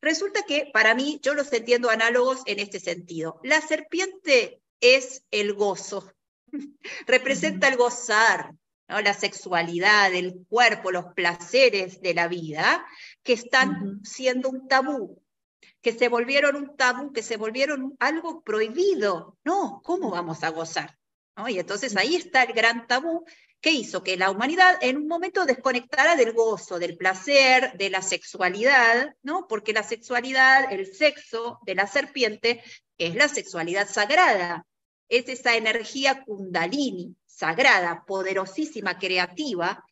Resulta que para mí, yo los entiendo análogos en este sentido. La serpiente es el gozo, <laughs> representa el gozar, la sexualidad, el cuerpo, los placeres de la vida, que están siendo un tabú, que se volvieron un tabú, que se volvieron algo prohibido. No, ¿cómo vamos a gozar? Y entonces ahí está el gran tabú que hizo que la humanidad en un momento desconectara del gozo, del placer, de la sexualidad, ¿no? Porque la sexualidad, el sexo de la serpiente es la sexualidad sagrada, es esa energía kundalini, sagrada, poderosísima, creativa,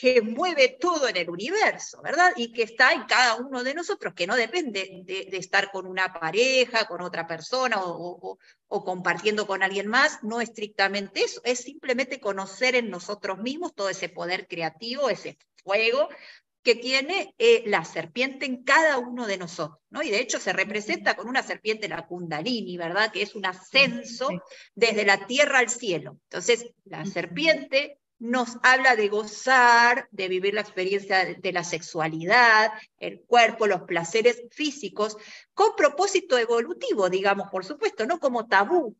que mueve todo en el universo, ¿verdad? Y que está en cada uno de nosotros, que no depende de, estar con una pareja, con otra persona o, compartiendo con alguien más, no estrictamente eso, es simplemente conocer en nosotros mismos todo ese poder creativo, ese fuego que tiene eh, la serpiente en cada uno de nosotros, ¿no? Y de hecho se representa con una serpiente, la kundalini, ¿verdad? Que es un ascenso desde la tierra al cielo. Entonces, la serpiente nos habla de gozar, de vivir la experiencia de la sexualidad, el cuerpo, los placeres físicos, con propósito evolutivo, digamos, por supuesto, no como tabú,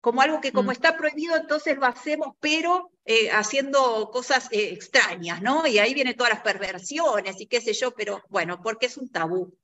como algo que como mm. está prohibido, entonces lo hacemos, pero eh, haciendo cosas eh, extrañas, ¿no? Y ahí vienen todas las perversiones y qué sé yo, pero bueno, porque es un tabú.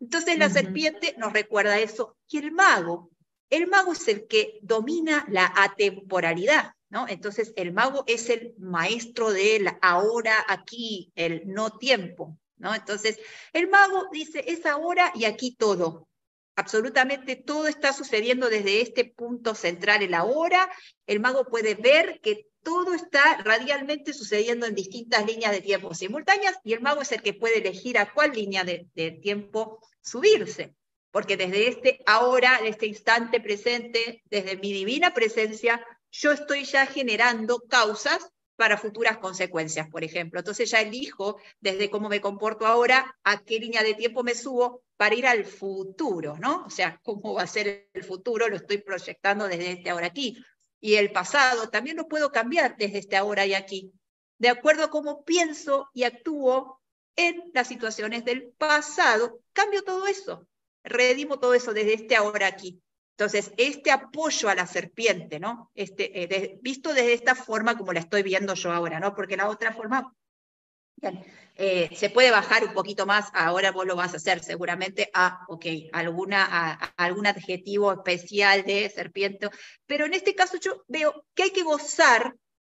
Entonces la serpiente nos recuerda eso. Y el mago, el mago es el que domina la atemporalidad, entonces, el mago es el maestro del ahora, aquí, el no tiempo, ¿no? Entonces, el mago dice, es ahora y aquí todo. Absolutamente todo está sucediendo desde este punto central, el ahora. El mago puede ver que todo está radialmente sucediendo en distintas líneas de tiempo simultáneas y el mago es el que puede elegir a cuál línea de, de tiempo subirse porque desde este ahora, de este instante presente, desde mi divina presencia, yo estoy ya generando causas para futuras consecuencias, por ejemplo. Entonces ya elijo desde cómo me comporto ahora a qué línea de tiempo me subo para ir al futuro, ¿no? O sea, cómo va a ser el futuro, lo estoy proyectando desde este ahora aquí. Y el pasado también lo puedo cambiar desde este ahora y aquí. De acuerdo a cómo pienso y actúo en las situaciones del pasado, cambio todo eso, redimo todo eso desde este ahora aquí. Entonces, este apoyo a la serpiente, ¿no? Este, eh, visto desde esta forma como la estoy viendo yo ahora, ¿no? Porque la otra forma, eh, se puede bajar un poquito más, ahora vos lo vas a hacer seguramente a, ok, alguna, algún adjetivo especial de serpiente, pero en este caso yo veo que hay que gozar,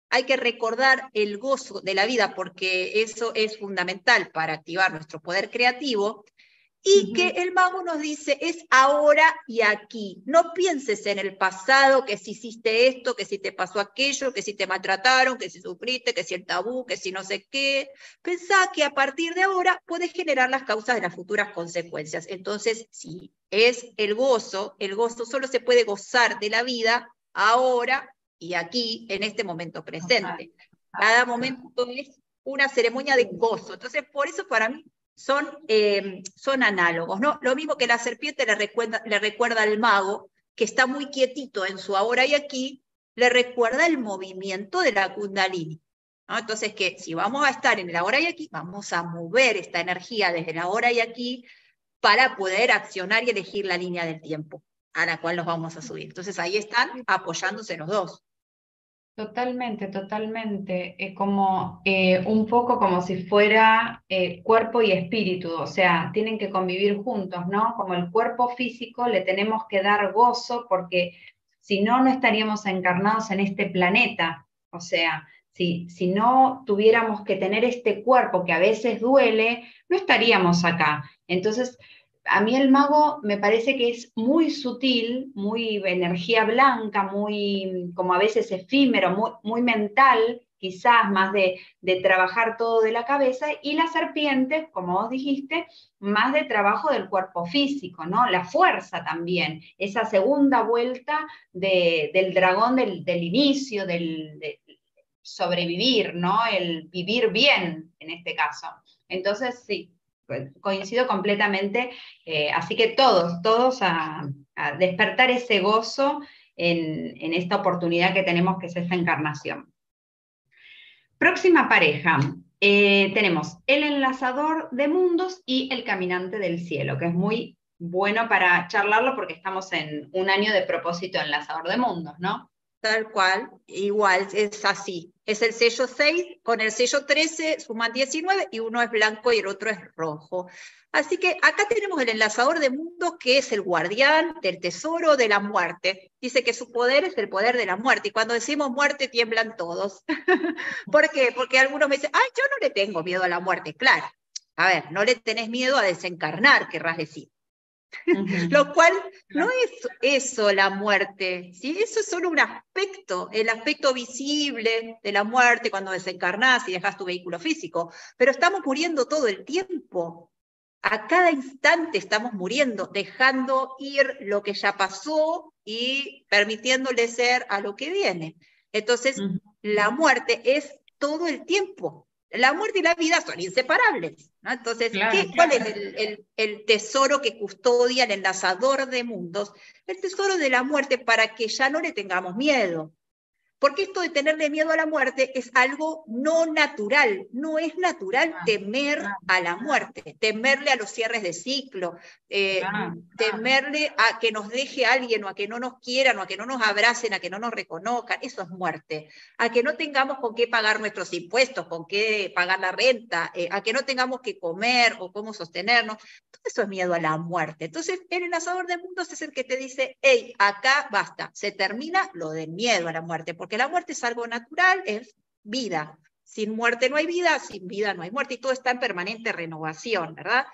hay que recordar el gozo de la vida, porque eso es fundamental para activar nuestro poder creativo, y que el mago nos dice es ahora y aquí. No pienses en el pasado, que si hiciste esto, que si te pasó aquello, que si te maltrataron, que si sufriste, que si el tabú, que si no sé qué. Pensá que a partir de ahora puedes generar las causas de las futuras consecuencias. Entonces, si es el gozo, el gozo solo se puede gozar de la vida ahora y aquí, en este momento presente. Cada momento es una ceremonia de gozo. Entonces, por eso para mí son, eh, son análogos, ¿no? Lo mismo que la serpiente le recuerda, le recuerda al mago, que está muy quietito en su ahora y aquí, le recuerda el movimiento de la kundalini. ¿no? Entonces, que si vamos a estar en el ahora y aquí, vamos a mover esta energía desde el ahora y aquí para poder accionar y elegir la línea del tiempo a la cual nos vamos a subir. Entonces, ahí están apoyándose los dos. Totalmente, totalmente. Es como eh, un poco como si fuera eh, cuerpo y espíritu, o sea, tienen que convivir juntos, ¿no? Como el cuerpo físico le tenemos que dar gozo porque si no, no estaríamos encarnados en este planeta. O sea, si, si no tuviéramos que tener este cuerpo que a veces duele, no estaríamos acá. Entonces, a mí el mago me parece que es muy sutil, muy energía blanca, muy como a veces efímero, muy, mental, quizás más de, de, trabajar todo de la cabeza, y la serpiente, como vos dijiste, más de trabajo del cuerpo físico, ¿no? La fuerza también, esa segunda vuelta del dragón del, del inicio, del sobrevivir, ¿no? El vivir bien en este caso. Entonces, sí, coincido completamente. Eh, así que todos, todos a, despertar ese gozo en, esta oportunidad que tenemos, que es esta encarnación. Próxima pareja. Eh, tenemos el enlazador de mundos y el caminante del cielo, que es muy bueno para charlarlo porque estamos en un año de propósito enlazador de mundos, ¿no? Tal cual, igual, es así. Es el sello 6, con el sello 13 suman 19 y uno es blanco y el otro es rojo. Así que acá tenemos el enlazador de mundos que es el guardián del tesoro de la muerte. Dice que su poder es el poder de la muerte y cuando decimos muerte tiemblan todos. <laughs> ¿Por qué? Porque algunos me dicen, ay, yo no le tengo miedo a la muerte. Claro, a ver, no le tenés miedo a desencarnar, querrás decir. Lo cual no es eso la muerte, ¿sí? eso es solo un aspecto, el aspecto visible de la muerte cuando desencarnás y dejas tu vehículo físico, pero estamos muriendo todo el tiempo. A cada instante estamos muriendo, dejando ir lo que ya pasó y permitiéndole ser a lo que viene. Entonces, la muerte es todo el tiempo la muerte y la vida son inseparables. Entonces, ¿cuál es el, tesoro que custodia el enlazador de mundos? El tesoro de la muerte para que ya no le tengamos miedo. Porque esto de tenerle miedo a la muerte es algo no natural, no es natural ah, temer a la muerte, temerle a los cierres de ciclo, eh, temerle a que nos deje alguien o a que no nos quieran o a que no nos abracen, a que no nos reconozcan, eso es muerte, a que no tengamos con qué pagar nuestros impuestos, con qué pagar la renta, eh, a que no tengamos que comer o cómo sostenernos, todo eso es miedo a la muerte. Entonces, el enlazador de mundos es el que te dice, hey, acá basta, se termina lo del miedo a la muerte, porque la muerte es algo natural, es vida. Sin muerte no hay vida, sin vida no hay muerte, y todo está en permanente renovación, ¿verdad?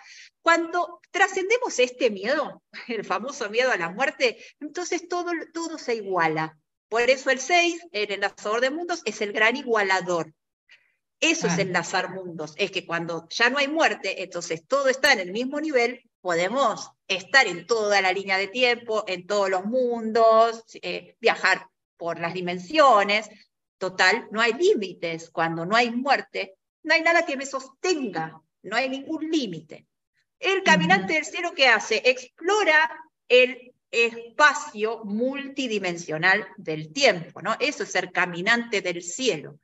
Cuando trascendemos este miedo, <laughs> el famoso miedo a la muerte, entonces todo, todo se iguala. Por eso el 6, el enlazador de mundos, es el gran igualador. Eso es enlazar mundos, es que cuando ya no hay muerte, entonces todo está en el mismo nivel, podemos estar en toda la línea de tiempo, en todos los mundos, eh, viajar por las dimensiones. Total, no hay límites. Cuando no hay muerte, no hay nada que me sostenga, no hay ningún límite. El caminante del cielo, ¿qué hace? Explora el espacio multidimensional del tiempo, ¿no? Eso es ser caminante del cielo.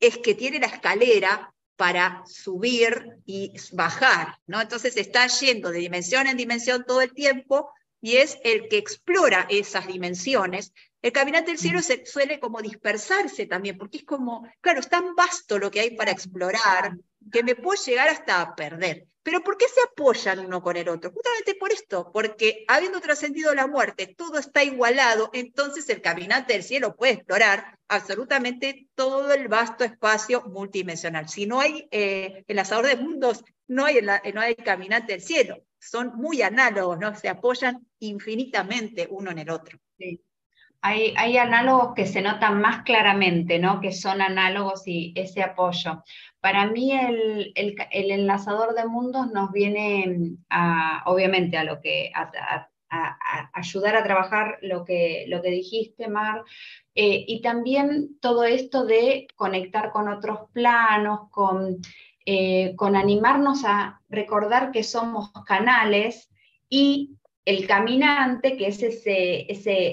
Es que tiene la escalera para subir y bajar, ¿no? Entonces está yendo de dimensión en dimensión todo el tiempo y es el que explora esas dimensiones. El caminante del cielo se, suele como dispersarse también, porque es como, claro, es tan vasto lo que hay para explorar que me puedo llegar hasta a perder. Pero ¿por qué se apoyan uno con el otro? Justamente por esto, porque habiendo trascendido la muerte, todo está igualado, entonces el caminante del cielo puede explorar absolutamente todo el vasto espacio multidimensional. Si no hay eh, el asador de mundos, no hay, no hay caminante del cielo. Son muy análogos, ¿no? Se apoyan infinitamente uno en el otro. Sí. Hay, análogos que se notan más claramente, ¿no? Que son análogos y ese apoyo. Para mí el, enlazador de mundos nos viene a, obviamente a lo que a, ayudar a trabajar lo que, lo que dijiste, Mar, eh, y también todo esto de conectar con otros planos, con, eh, con animarnos a recordar que somos canales y el caminante, que es ese,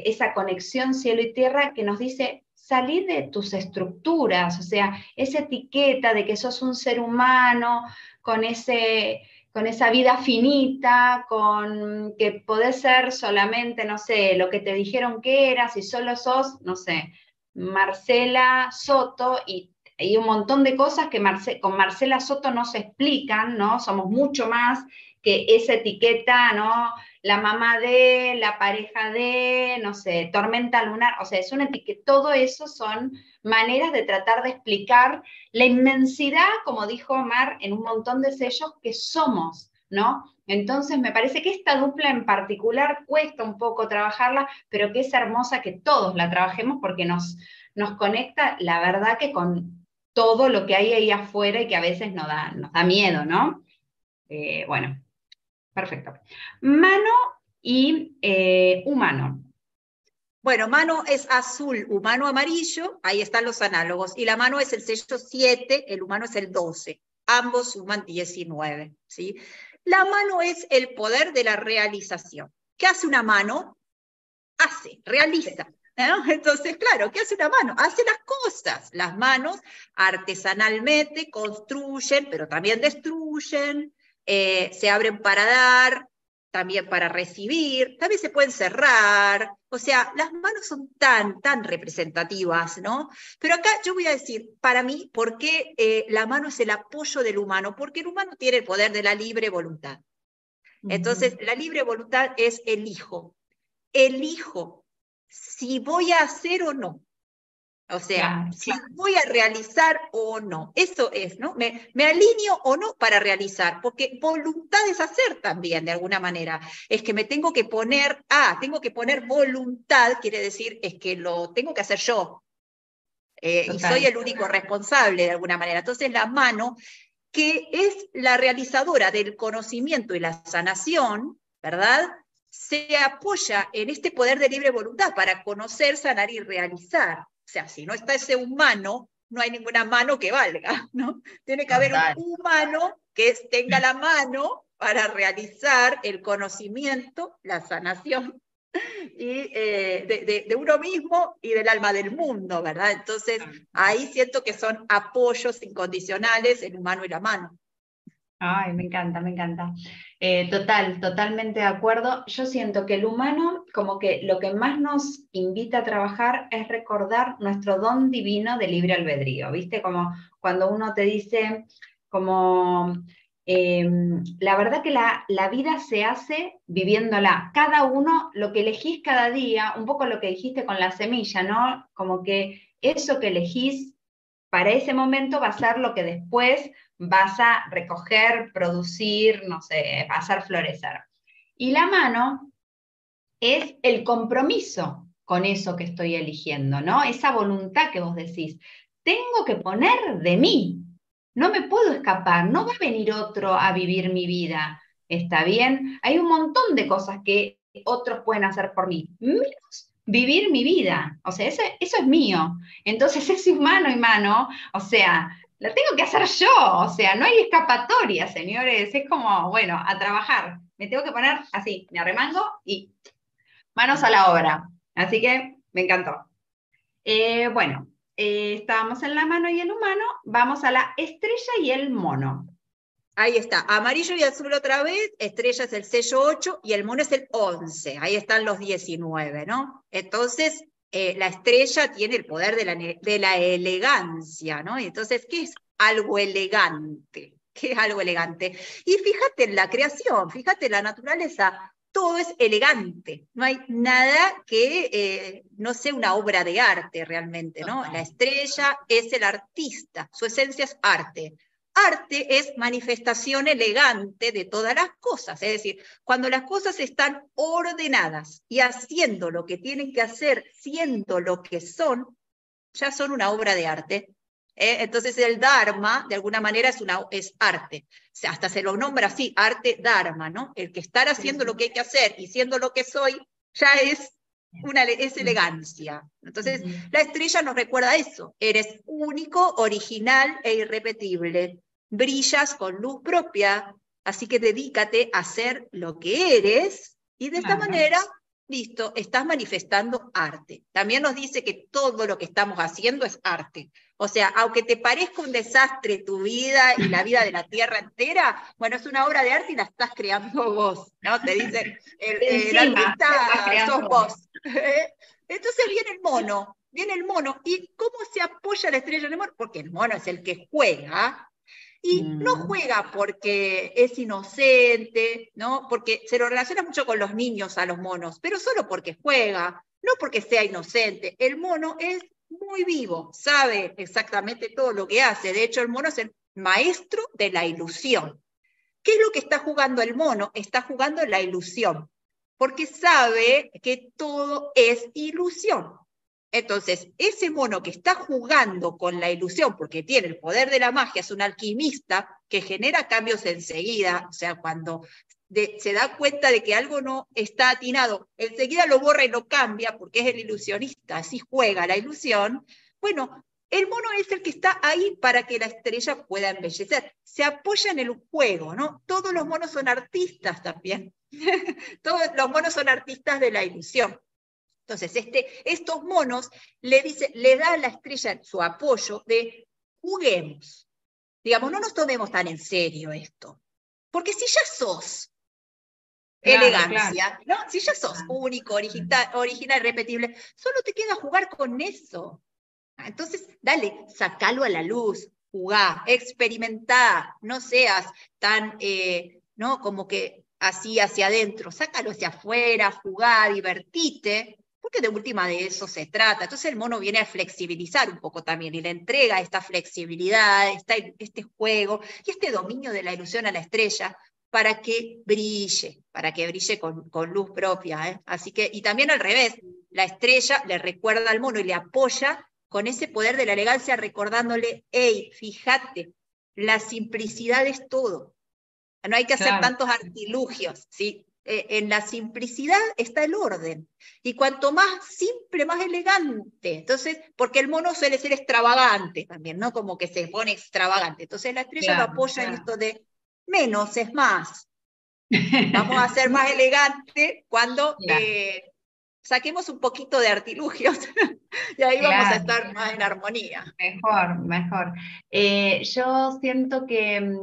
esa conexión cielo y tierra que nos dice, salir de tus estructuras, o sea, esa etiqueta de que sos un ser humano con, ese, con esa vida finita, con que podés ser solamente, no sé, lo que te dijeron que eras y solo sos, no sé, Marcela Soto y hay un montón de cosas que con Marcela Soto no se explican, ¿no? Somos mucho más que esa etiqueta, ¿no? La mamá de, la pareja de, no sé, tormenta lunar, o sea, es una etiqueta, todo eso son maneras de tratar de explicar la inmensidad, como dijo Omar, en un montón de sellos que somos, ¿no? Entonces, me parece que esta dupla en particular cuesta un poco trabajarla, pero que es hermosa que todos la trabajemos porque nos, nos conecta, la verdad, que con todo lo que hay ahí afuera y que a veces nos da, nos da miedo, ¿no? Eh, bueno, Perfecto. Mano y eh, humano. Bueno, mano es azul, humano amarillo, ahí están los análogos. Y la mano es el sello 7, el humano es el 12. Ambos suman 19. ¿sí? La mano es el poder de la realización. ¿Qué hace una mano? Hace, realiza. <laughs> Entonces, claro, ¿qué hace una mano? Hace las cosas. Las manos artesanalmente construyen, pero también destruyen, eh, se abren para dar, también para recibir, también se pueden cerrar, o sea, las manos son tan, tan representativas, ¿no? Pero acá yo voy a decir, para mí, ¿por qué eh, la mano es el apoyo del humano? Porque el humano tiene el poder de la libre voluntad. Entonces, la libre voluntad es elijo, elijo si voy a hacer o no. O sea, si voy a realizar o no. Eso es, ¿no? Me, me, alineo o no para realizar, porque voluntad es hacer también, de alguna manera. Es que me tengo que poner, ah, tengo que poner voluntad, quiere decir, es que lo tengo que hacer yo. Eh, y soy el único responsable, de alguna manera. Entonces, la mano, que es la realizadora del conocimiento y la sanación, ¿verdad? Se apoya en este poder de libre voluntad para conocer, sanar y realizar. O sea, si no está ese humano, no hay ninguna mano que valga, ¿no? Tiene que haber un humano que tenga la mano para realizar el conocimiento, la sanación y, eh, de, uno mismo y del alma del mundo, ¿verdad? Entonces, ahí siento que son apoyos incondicionales el humano y la mano. Ay, me encanta, me encanta. Eh, total, totalmente de acuerdo. Yo siento que el humano, como que lo que más nos invita a trabajar es recordar nuestro don divino de libre albedrío, ¿viste? Como cuando uno te dice, como, em, la verdad que la, la vida se hace viviéndola. Cada uno, lo que elegís cada día, un poco lo que dijiste con la semilla, ¿no? Como que eso que elegís para ese momento va a ser lo que después vas a recoger, producir, no sé, hacer florecer. Y la mano es el compromiso con eso que estoy eligiendo, ¿no? Esa voluntad que vos decís, tengo que poner de mí, no me puedo escapar, no va a venir otro a vivir mi vida, ¿está bien? Hay un montón de cosas que otros pueden hacer por mí, menos vivir mi vida, o sea, eso, eso es mío. Entonces, <laughs> ese humano y mano, o sea, la tengo que hacer yo, o sea, no hay escapatoria, señores, es como, bueno, a trabajar, me tengo que poner así, me arremango y manos a la obra. Así que me encantó. Eh, bueno, eh, estábamos en la mano y el humano, vamos a la estrella y el mono. Ahí está, amarillo y azul otra vez, estrella es el sello 8 y el mono es el 11, ahí están los 19, ¿no? Entonces, eh, la estrella tiene el poder de la, de la elegancia, ¿no? entonces, ¿qué es algo elegante? ¿Qué es algo elegante? Y fíjate en la creación, fíjate en la naturaleza, todo es elegante, no hay nada que eh, no sea una obra de arte realmente, ¿no? La estrella es el artista, su esencia es arte. Arte es manifestación elegante de todas las cosas, es decir, cuando las cosas están ordenadas y haciendo lo que tienen que hacer, siendo lo que son, ya son una obra de arte. ¿eh? Entonces el Dharma, de alguna manera, es, una, es arte. hasta se lo nombra así, arte Dharma, ¿no? El que estar haciendo lo que hay que hacer y siendo lo que soy, ya es una, es elegancia. Entonces, la estrella nos recuerda eso. Eres único, original e irrepetible. Brillas con luz propia, así que dedícate a ser lo que eres y de esta manera, listo, estás manifestando arte. También nos dice que todo lo que estamos haciendo es arte. O sea, aunque te parezca un desastre tu vida y la vida de la tierra entera, bueno, es una obra de arte y la estás creando vos, ¿no? Te dicen, el, <laughs> artista sos vos. <laughs> Entonces viene el mono, viene el mono. ¿Y cómo se apoya la estrella el mono? Porque el mono es el que juega. Y no mm. juega porque es inocente, ¿no? Porque se lo relaciona mucho con los niños a los monos, pero solo porque juega, no porque sea inocente. El mono es muy vivo, sabe exactamente todo lo que hace. De hecho, el mono es el maestro de la ilusión. ¿Qué es lo que está jugando el mono? Está jugando la ilusión porque sabe que todo es ilusión. Entonces, ese mono que está jugando con la ilusión, porque tiene el poder de la magia, es un alquimista que genera cambios enseguida, o sea, cuando se da cuenta de que algo no está atinado, enseguida lo borra y lo cambia, porque es el ilusionista, así juega la ilusión. Bueno, el mono es el que está ahí para que la estrella pueda embellecer. Se apoya en el juego, ¿no? Todos los monos son artistas también. <laughs> Todos los monos son artistas de la ilusión. Entonces, este, estos monos le, dice, le da a la estrella su apoyo de juguemos. Digamos, no nos tomemos tan en serio esto. Porque si ya sos elegancia, ¿no? Si ya sos único, original, original, repetible, solo te queda jugar con eso. Ah, entonces, dale, sacalo a la luz, jugá, experimentá, no seas tan, eh, ¿no? Como que así hacia adentro, sácalo hacia afuera, jugá, divertite, porque de última de eso se trata. Entonces el mono viene a flexibilizar un poco también y le entrega esta flexibilidad, este juego y este dominio de la ilusión a la estrella para que brille, para que brille con, luz propia. ¿eh? Así que, y también al revés, la estrella le recuerda al mono y le apoya con ese poder de la elegancia, recordándole, hey, fíjate, la simplicidad es todo. No hay que hacer tantos artilugios, ¿sí? Eh, en la simplicidad está el orden. Y cuanto más simple, más elegante. Entonces, porque el mono suele ser extravagante también, ¿no? Como que se pone extravagante. Entonces la estrella lo apoya en esto de menos es más. <laughs> Vamos a ser más elegante cuando eh, saquemos un poquito de artilugios <laughs> y ahí vamos a estar más en armonía. Mejor, mejor. Eh, yo siento que,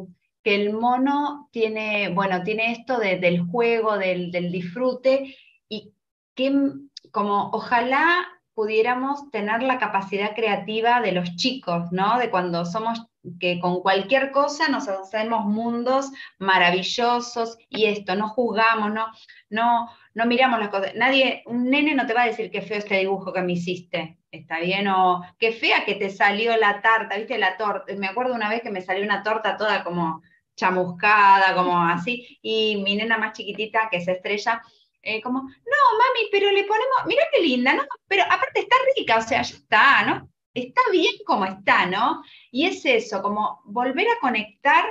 que, el mono tiene, bueno, tiene esto del juego, del, disfrute y que como ojalá pudiéramos tener la capacidad creativa de los chicos, ¿no? De cuando somos que con cualquier cosa nos hacemos mundos maravillosos y esto, no juzgamos, no, no, no miramos las cosas. Nadie, un nene no te va a decir qué feo este dibujo que me hiciste, ¿está bien? O qué fea que te salió la tarta, ¿viste? La torta. Me acuerdo una vez que me salió una torta toda como chamuscada, como así, y mi nena más chiquitita, que se estrella, eh, como, no, mami, pero le ponemos, mira qué linda, ¿no? Pero aparte está rica, o sea, ya está, ¿no? está bien como está, ¿no? Y es eso, como volver a conectar,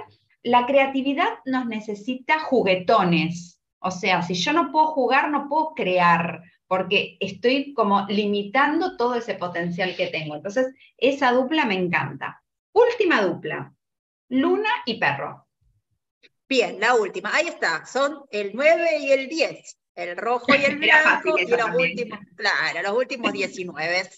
la creatividad nos necesita juguetones. O sea, si yo no puedo jugar, no puedo crear, porque estoy como limitando todo ese potencial que tengo. Entonces, esa dupla me encanta. Última dupla, luna y perro. Bien, la última, ahí está, son el 9 y el 10, el rojo y el <laughs> blanco, y los últimos, claro, los últimos 19.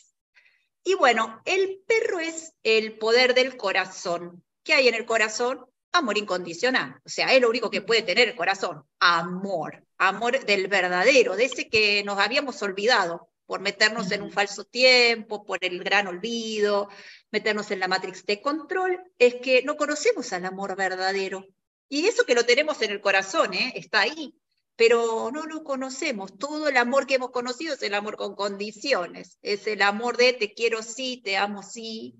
Y bueno, el perro es el poder del corazón. ¿Qué hay en el corazón? Amor incondicional. O sea, es lo único que puede tener el corazón. Amor. Amor del verdadero, de ese que nos habíamos olvidado por meternos en un falso tiempo, por el gran olvido, meternos en la matrix de control, es que no conocemos al amor verdadero. Y eso que lo tenemos en el corazón, ¿eh? está ahí, pero no lo conocemos. Todo el amor que hemos conocido es el amor con condiciones, es el amor de te quiero sí, te amo sí,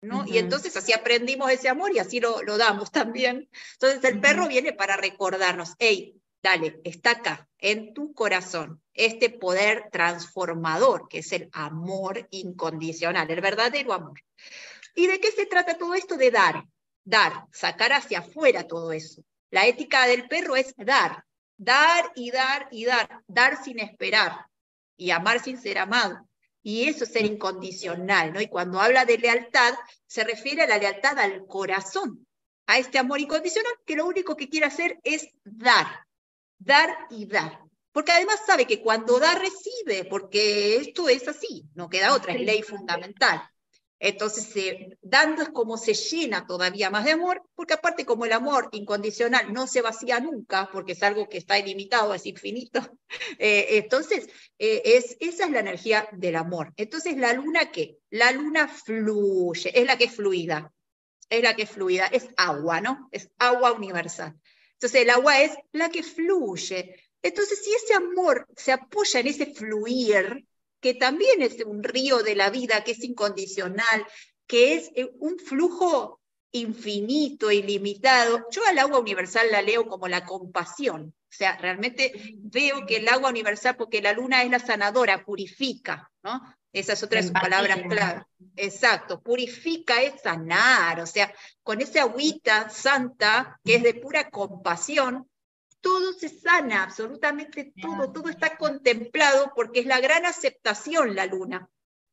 ¿no? Y entonces así aprendimos ese amor y así lo, lo damos <laughs> también. Entonces el perro viene para recordarnos, hey, dale, está acá, en tu corazón, este poder transformador, que es el amor incondicional, el verdadero amor. ¿Y de qué se trata todo esto? De dar, dar, sacar hacia afuera todo eso. La ética del perro es dar, dar y dar y dar, dar sin esperar y amar sin ser amado. Y eso es ser incondicional, ¿no? Y cuando habla de lealtad, se refiere a la lealtad al corazón, a este amor incondicional que lo único que quiere hacer es dar, dar y dar. Porque además sabe que cuando da, recibe, porque esto es así, no queda otra, es ley fundamental. Entonces, dando es como se llena todavía más de amor, porque aparte como el amor incondicional no se vacía nunca, porque es algo que está ilimitado, es infinito, <laughs> eh, entonces eh, es, esa es la energía del amor. Entonces, la luna qué? La luna fluye, es la que es fluida, es la que es fluida, es agua, ¿no? Es agua universal. Entonces, el agua es la que fluye. Entonces, si ese amor se apoya en ese fluir, que también es un río de la vida, que es incondicional, que es eh, un flujo infinito, ilimitado. Yo al agua universal la leo como la compasión. O sea, realmente veo que el agua universal, porque la luna es la sanadora, purifica, ¿no? Esa es otra de sus palabras clave. Exacto, purifica es sanar, o sea, con esa agüita santa que es de pura compasión, todo se sana, absolutamente todo, todo está contemplado porque es la gran aceptación la luna.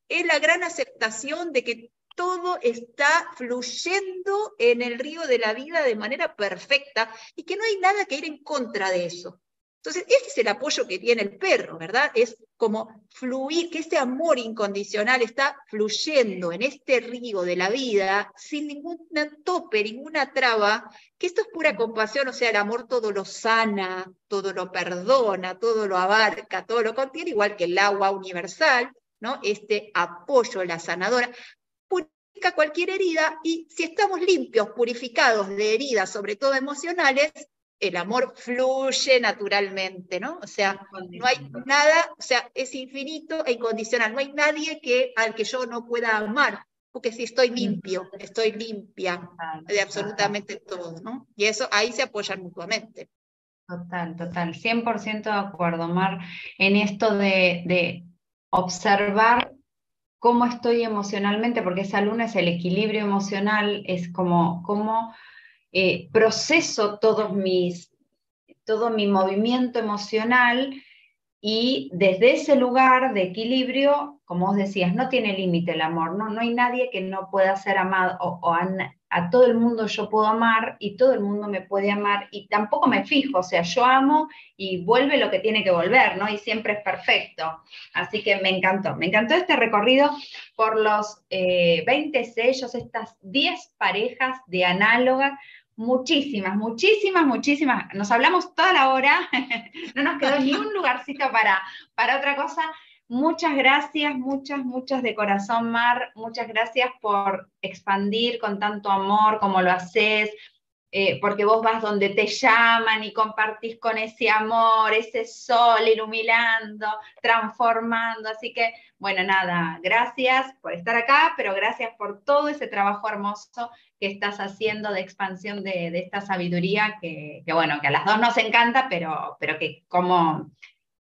Es la gran aceptación de que todo está fluyendo en el río de la vida de manera perfecta y que no hay nada que ir en contra de eso. Entonces, este es el apoyo que tiene el perro, ¿verdad? Es como fluir, que ese amor incondicional está fluyendo en este río de la vida sin ningún tope, ninguna traba, que esto es pura compasión, o sea, el amor todo lo sana, todo lo perdona, todo lo abarca, todo lo contiene, igual que el agua universal, ¿no? Este apoyo, la sanadora, purifica cualquier herida y si estamos limpios, purificados de heridas, sobre todo emocionales, el amor fluye naturalmente, ¿no? O sea, no hay nada, o sea, es infinito e incondicional. No hay nadie que, al que yo no pueda amar, porque si estoy limpio, estoy limpia de absolutamente todo, ¿no? Y eso ahí se apoyan mutuamente. Total, total, 100% de acuerdo, Mar, en esto de, de observar cómo estoy emocionalmente, porque esa luna es el equilibrio emocional, es como cómo eh, proceso todos mis, todo mi movimiento emocional y desde ese lugar de equilibrio, como vos decías, no tiene límite el amor, ¿no? no hay nadie que no pueda ser amado o, a, todo el mundo yo puedo amar y todo el mundo me puede amar y tampoco me fijo, o sea, yo amo y vuelve lo que tiene que volver, ¿no? Y siempre es perfecto. Así que me encantó, me encantó este recorrido por los 20 eh, sellos, estas 10 parejas de análogas Muchísimas, muchísimas, muchísimas. Nos hablamos toda la hora, <laughs> no nos quedó ni un lugarcito para, para otra cosa. Muchas gracias, muchas, muchas de corazón, Mar. Muchas gracias por expandir con tanto amor como lo haces, eh, porque vos vas donde te llaman y compartís con ese amor, ese sol iluminando, transformando. Así que, bueno, nada, gracias por estar acá, pero gracias por todo ese trabajo hermoso que estás haciendo de expansión de, esta sabiduría, que, bueno, que a las dos nos encanta, pero, pero que, como,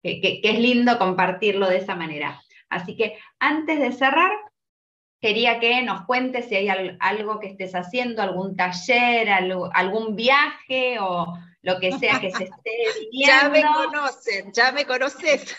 que, es lindo compartirlo de esa manera. Así que antes de cerrar, quería que nos cuentes si hay algo que estés haciendo, algún taller, algún viaje o lo que sea que se esté <laughs> viviendo. Ya me conocen, <laughs> ya me conoces.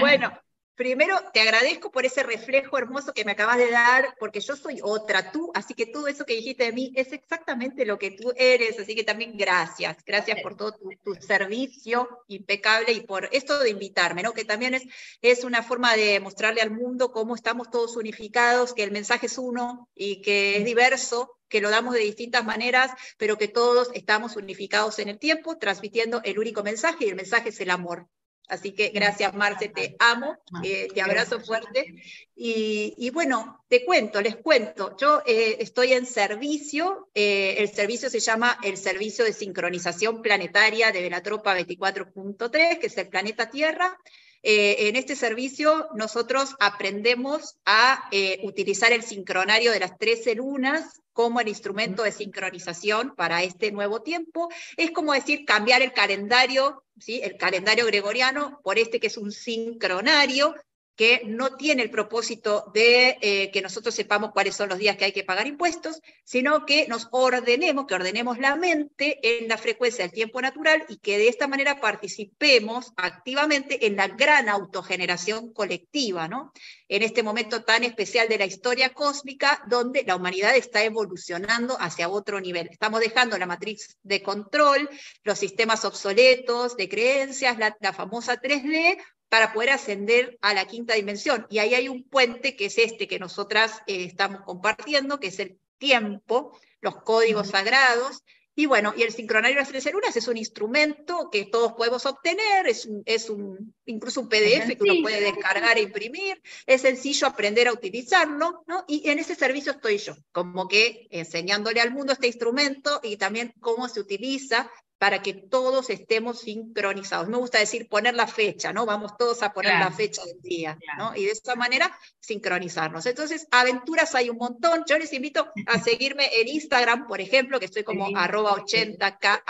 bueno, Primero, te agradezco por ese reflejo hermoso que me acabas de dar, porque yo soy otra, tú, así que todo eso que dijiste de mí es exactamente lo que tú eres, así que también gracias, gracias por todo tu, servicio impecable y por esto de invitarme, ¿no? que también es, es una forma de mostrarle al mundo cómo estamos todos unificados, que el mensaje es uno y que es diverso, que lo damos de distintas maneras, pero que todos estamos unificados en el tiempo, transmitiendo el único mensaje y el mensaje es el amor. Así que gracias, Marce, te amo, eh, te abrazo fuerte. Y, bueno, te cuento, les cuento, yo eh, estoy en servicio, eh, el servicio se llama el Servicio de Sincronización Planetaria de Velatropa 24.3, que es el planeta Tierra. En este servicio nosotros aprendemos a utilizar el sincronario de las 13 lunas como el instrumento de sincronización para este nuevo tiempo. Es como decir cambiar el calendario, ¿sí? el calendario gregoriano, por este que es un sincronario, que no tiene el propósito de eh, que nosotros sepamos cuáles son los días que hay que pagar impuestos, sino que nos ordenemos, que ordenemos la mente en la frecuencia del tiempo natural y que de esta manera participemos activamente en la gran autogeneración colectiva, ¿no? En este momento tan especial de la historia cósmica, donde la humanidad está evolucionando hacia otro nivel. Estamos dejando la matriz de control, los sistemas obsoletos de creencias, la, la famosa 3D, para poder ascender a la quinta dimensión. Y ahí hay un puente que es este que nosotras eh, estamos compartiendo, que es el tiempo, los códigos sagrados. Y bueno, y el sincronario de las tres lunas es un instrumento que todos podemos obtener, es, un, es un, incluso un PDF que uno puede descargar e imprimir, es sencillo aprender a utilizarlo, ¿no? Y en ese servicio estoy yo, como que enseñándole al mundo este instrumento y también cómo se utiliza para que todos estemos sincronizados. Me gusta decir poner la fecha, ¿no? Vamos todos a poner la fecha del día, ¿no? Y de esta manera sincronizarnos. Entonces, aventuras hay un montón. Yo les invito a <laughs> seguirme en Instagram, por ejemplo, que estoy como arroba 80k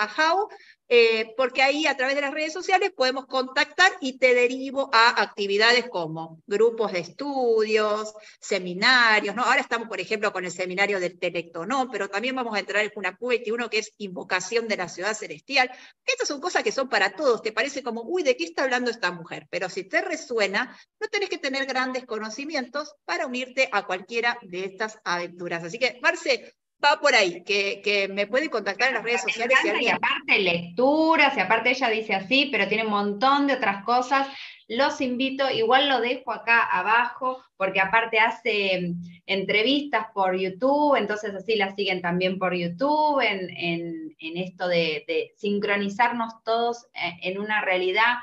eh, porque ahí a través de las redes sociales podemos contactar y te derivo a actividades como grupos de estudios, seminarios, ¿no? Ahora estamos, por ejemplo, con el seminario del ¿no? pero también vamos a entrar en una 21 que es invocación de la ciudad celestial. Estas son cosas que son para todos, te parece como, uy, ¿de qué está hablando esta mujer? Pero si te resuena, no tenés que tener grandes conocimientos para unirte a cualquiera de estas aventuras. Así que, Marce, va por ahí, que, me puede contactar en las redes sociales. y aparte lecturas, y aparte ella dice así, pero tiene un montón de otras cosas. Los invito, igual lo dejo acá abajo, porque aparte hace mm, entrevistas por YouTube, entonces así la siguen también por YouTube, en, esto de, de, sincronizarnos todos eh, en una realidad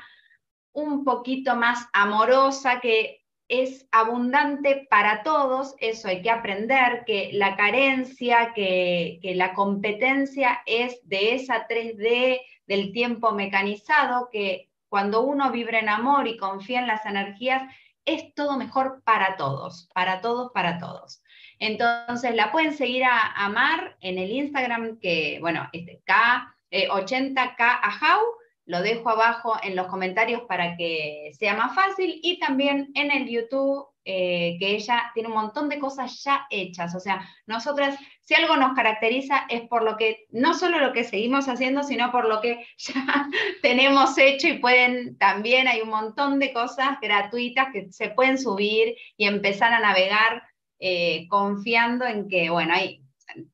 un poquito más amorosa que es abundante para todos, eso hay que aprender, que la carencia, que, la competencia es de esa 3D del tiempo mecanizado, que cuando uno vibra en amor y confía en las energías, es todo mejor para todos, para todos, para todos. Entonces la pueden seguir a Amar en el Instagram, que bueno, este K, 80K eh, Ajau, lo dejo abajo en los comentarios para que sea más fácil y también en el YouTube, eh, que ella tiene un montón de cosas ya hechas. O sea, nosotras, si algo nos caracteriza es por lo que, no solo lo que seguimos haciendo, sino por lo que <laughs> ya tenemos hecho y pueden también, hay un montón de cosas gratuitas que se pueden subir y empezar a navegar eh, confiando en que, bueno, hay,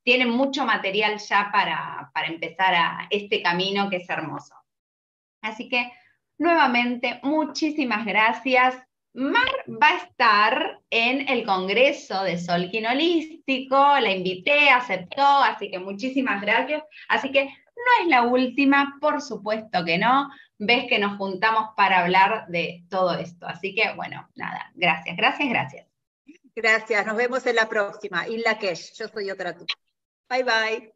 tienen mucho material ya para, para empezar a este camino que es hermoso. Así que nuevamente, muchísimas gracias. Mar va a estar en el Congreso de Solkin Holístico, la invité, aceptó, así que muchísimas gracias. Así que no es la última, por supuesto que no. Ves que nos juntamos para hablar de todo esto. Así que bueno, nada, gracias, gracias, gracias. Gracias, nos vemos en la próxima. In Lakesh, yo soy otra tú. Bye bye.